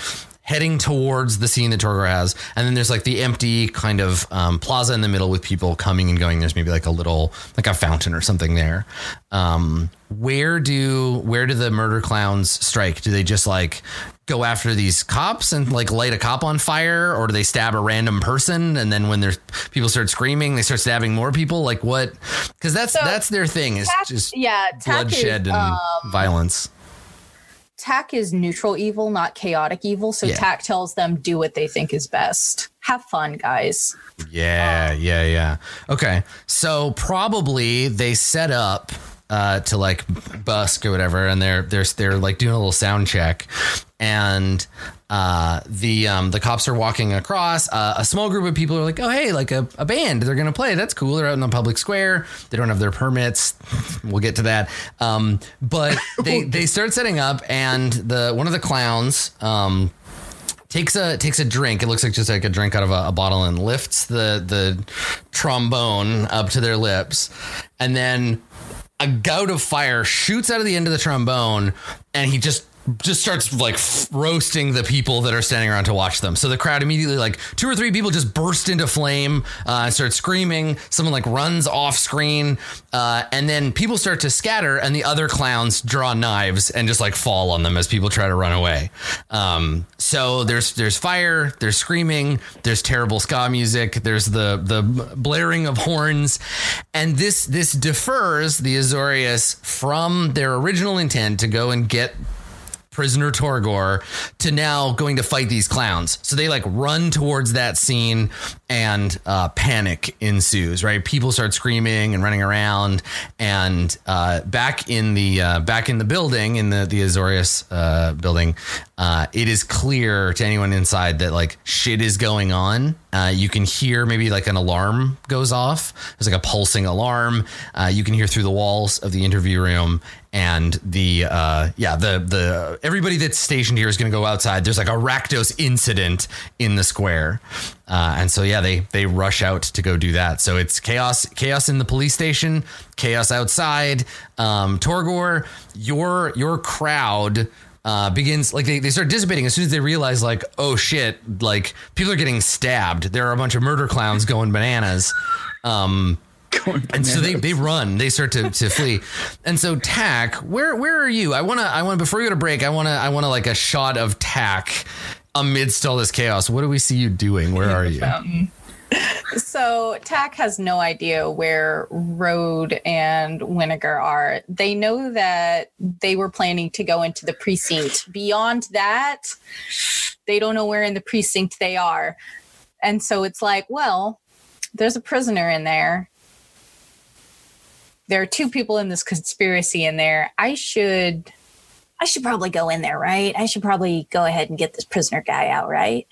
Heading towards the scene that Torgor has, and then there's like the empty kind of um, plaza in the middle with people coming and going. There's maybe like a little like a fountain or something there. Um, where do where do the murder clowns strike? Do they just like go after these cops and like light a cop on fire or do they stab a random person and then when there's people start screaming they start stabbing more people like what because that's So, that's their thing is Taq- just yeah, bloodshed is, and um, violence Taq is neutral evil, not chaotic evil. So Yeah. Taq tells them do what they think is best. have fun, guys. Yeah, yeah, yeah. Okay, so probably they set up uh, to like busk or whatever, and they're they're they're like doing a little sound check, and uh, the um, the cops are walking across. Uh, a small group of people are like, "Oh, hey, like a, a band, they're gonna play. That's cool. They're out in the public square. They don't have their permits. We'll get to that. Um, but <laughs> they they start setting up, and the one of the clowns. Um, takes a takes a drink. It looks like just like a drink out of a, a, bottle and lifts the the trombone up to their lips, and then a gout of fire shoots out of the end of the trombone, and he just just starts like roasting the people that are standing around to watch them. So the crowd immediately, like two or three people, just burst into flame uh, and start screaming. Someone like runs off screen, uh, and then people start to scatter, and the other clowns draw knives and just like fall on them as people try to run away. Um, so there's there's fire, there's screaming, there's terrible ska music, there's the the blaring of horns, and this this defers the Azorius from their original intent to go and get prisoner Torgor to now going to fight these clowns. So they like run towards that scene and uh, panic ensues. Right, people start screaming and running around. And uh, back in the uh, back in the building in the the Azorius uh, building, uh, it is clear to anyone inside that like shit is going on. Uh, you can hear maybe like an alarm goes off. There's like a pulsing alarm. you can hear through the walls of the interview room, and the uh yeah the the everybody that's stationed here is going to go outside. There's like a rakdos incident in the square. Uh and so yeah they they rush out to go do that. So it's chaos chaos in the police station chaos outside. Um torgor your your crowd uh, begins like they, they start dissipating. As soon as they realize like oh shit like people are getting stabbed. There are a bunch of murder clowns going bananas. Um and so they, they run. They start to, to <laughs> flee. And so Taq where where are you? I want to i want before we go to break i want to i want to like a shot of Taq amidst all this chaos. What do we see you doing? Where are you? <laughs> So Taq has no idea where Road and Winnegar are. They know that they were planning to go into the precinct. Beyond that, they don't know where in the precinct they are. And so it's like, well, there's a prisoner in there there are two people in this conspiracy in there. I should I should probably go in there, right? I should probably go ahead and get this prisoner guy out, right?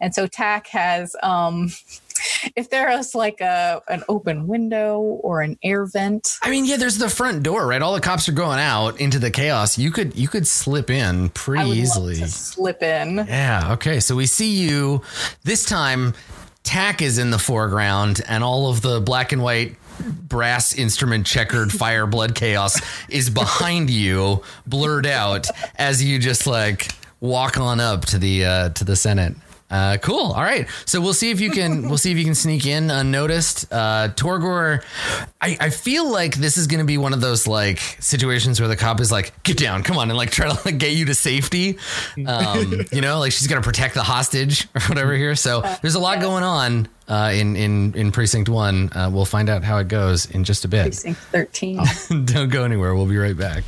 And so Taq has um <laughs> if there is like a an open window or an air vent. I mean, yeah, there's the front door, right? All the cops are going out into the chaos. You could you could slip in pretty easily. slip in. Yeah. Okay. So we see you this time. Taq is in the foreground, and all of the black and white brass instrument checkered fire blood chaos is behind you blurred out as you just like walk on up to the uh to the senate uh, cool. All right. So we'll see if you can. We'll see if you can sneak in unnoticed. Uh, Torgor, I, I feel like this is going to be one of those like situations where the cop is like, "Get down, come on," and like try to like get you to safety. Um, you know, like she's going to protect the hostage <laughs> or whatever here. So there's a lot going on uh, in in in precinct one. Uh, we'll find out how it goes in just a bit. Precinct thirteen. <laughs> Don't go anywhere. We'll be right back.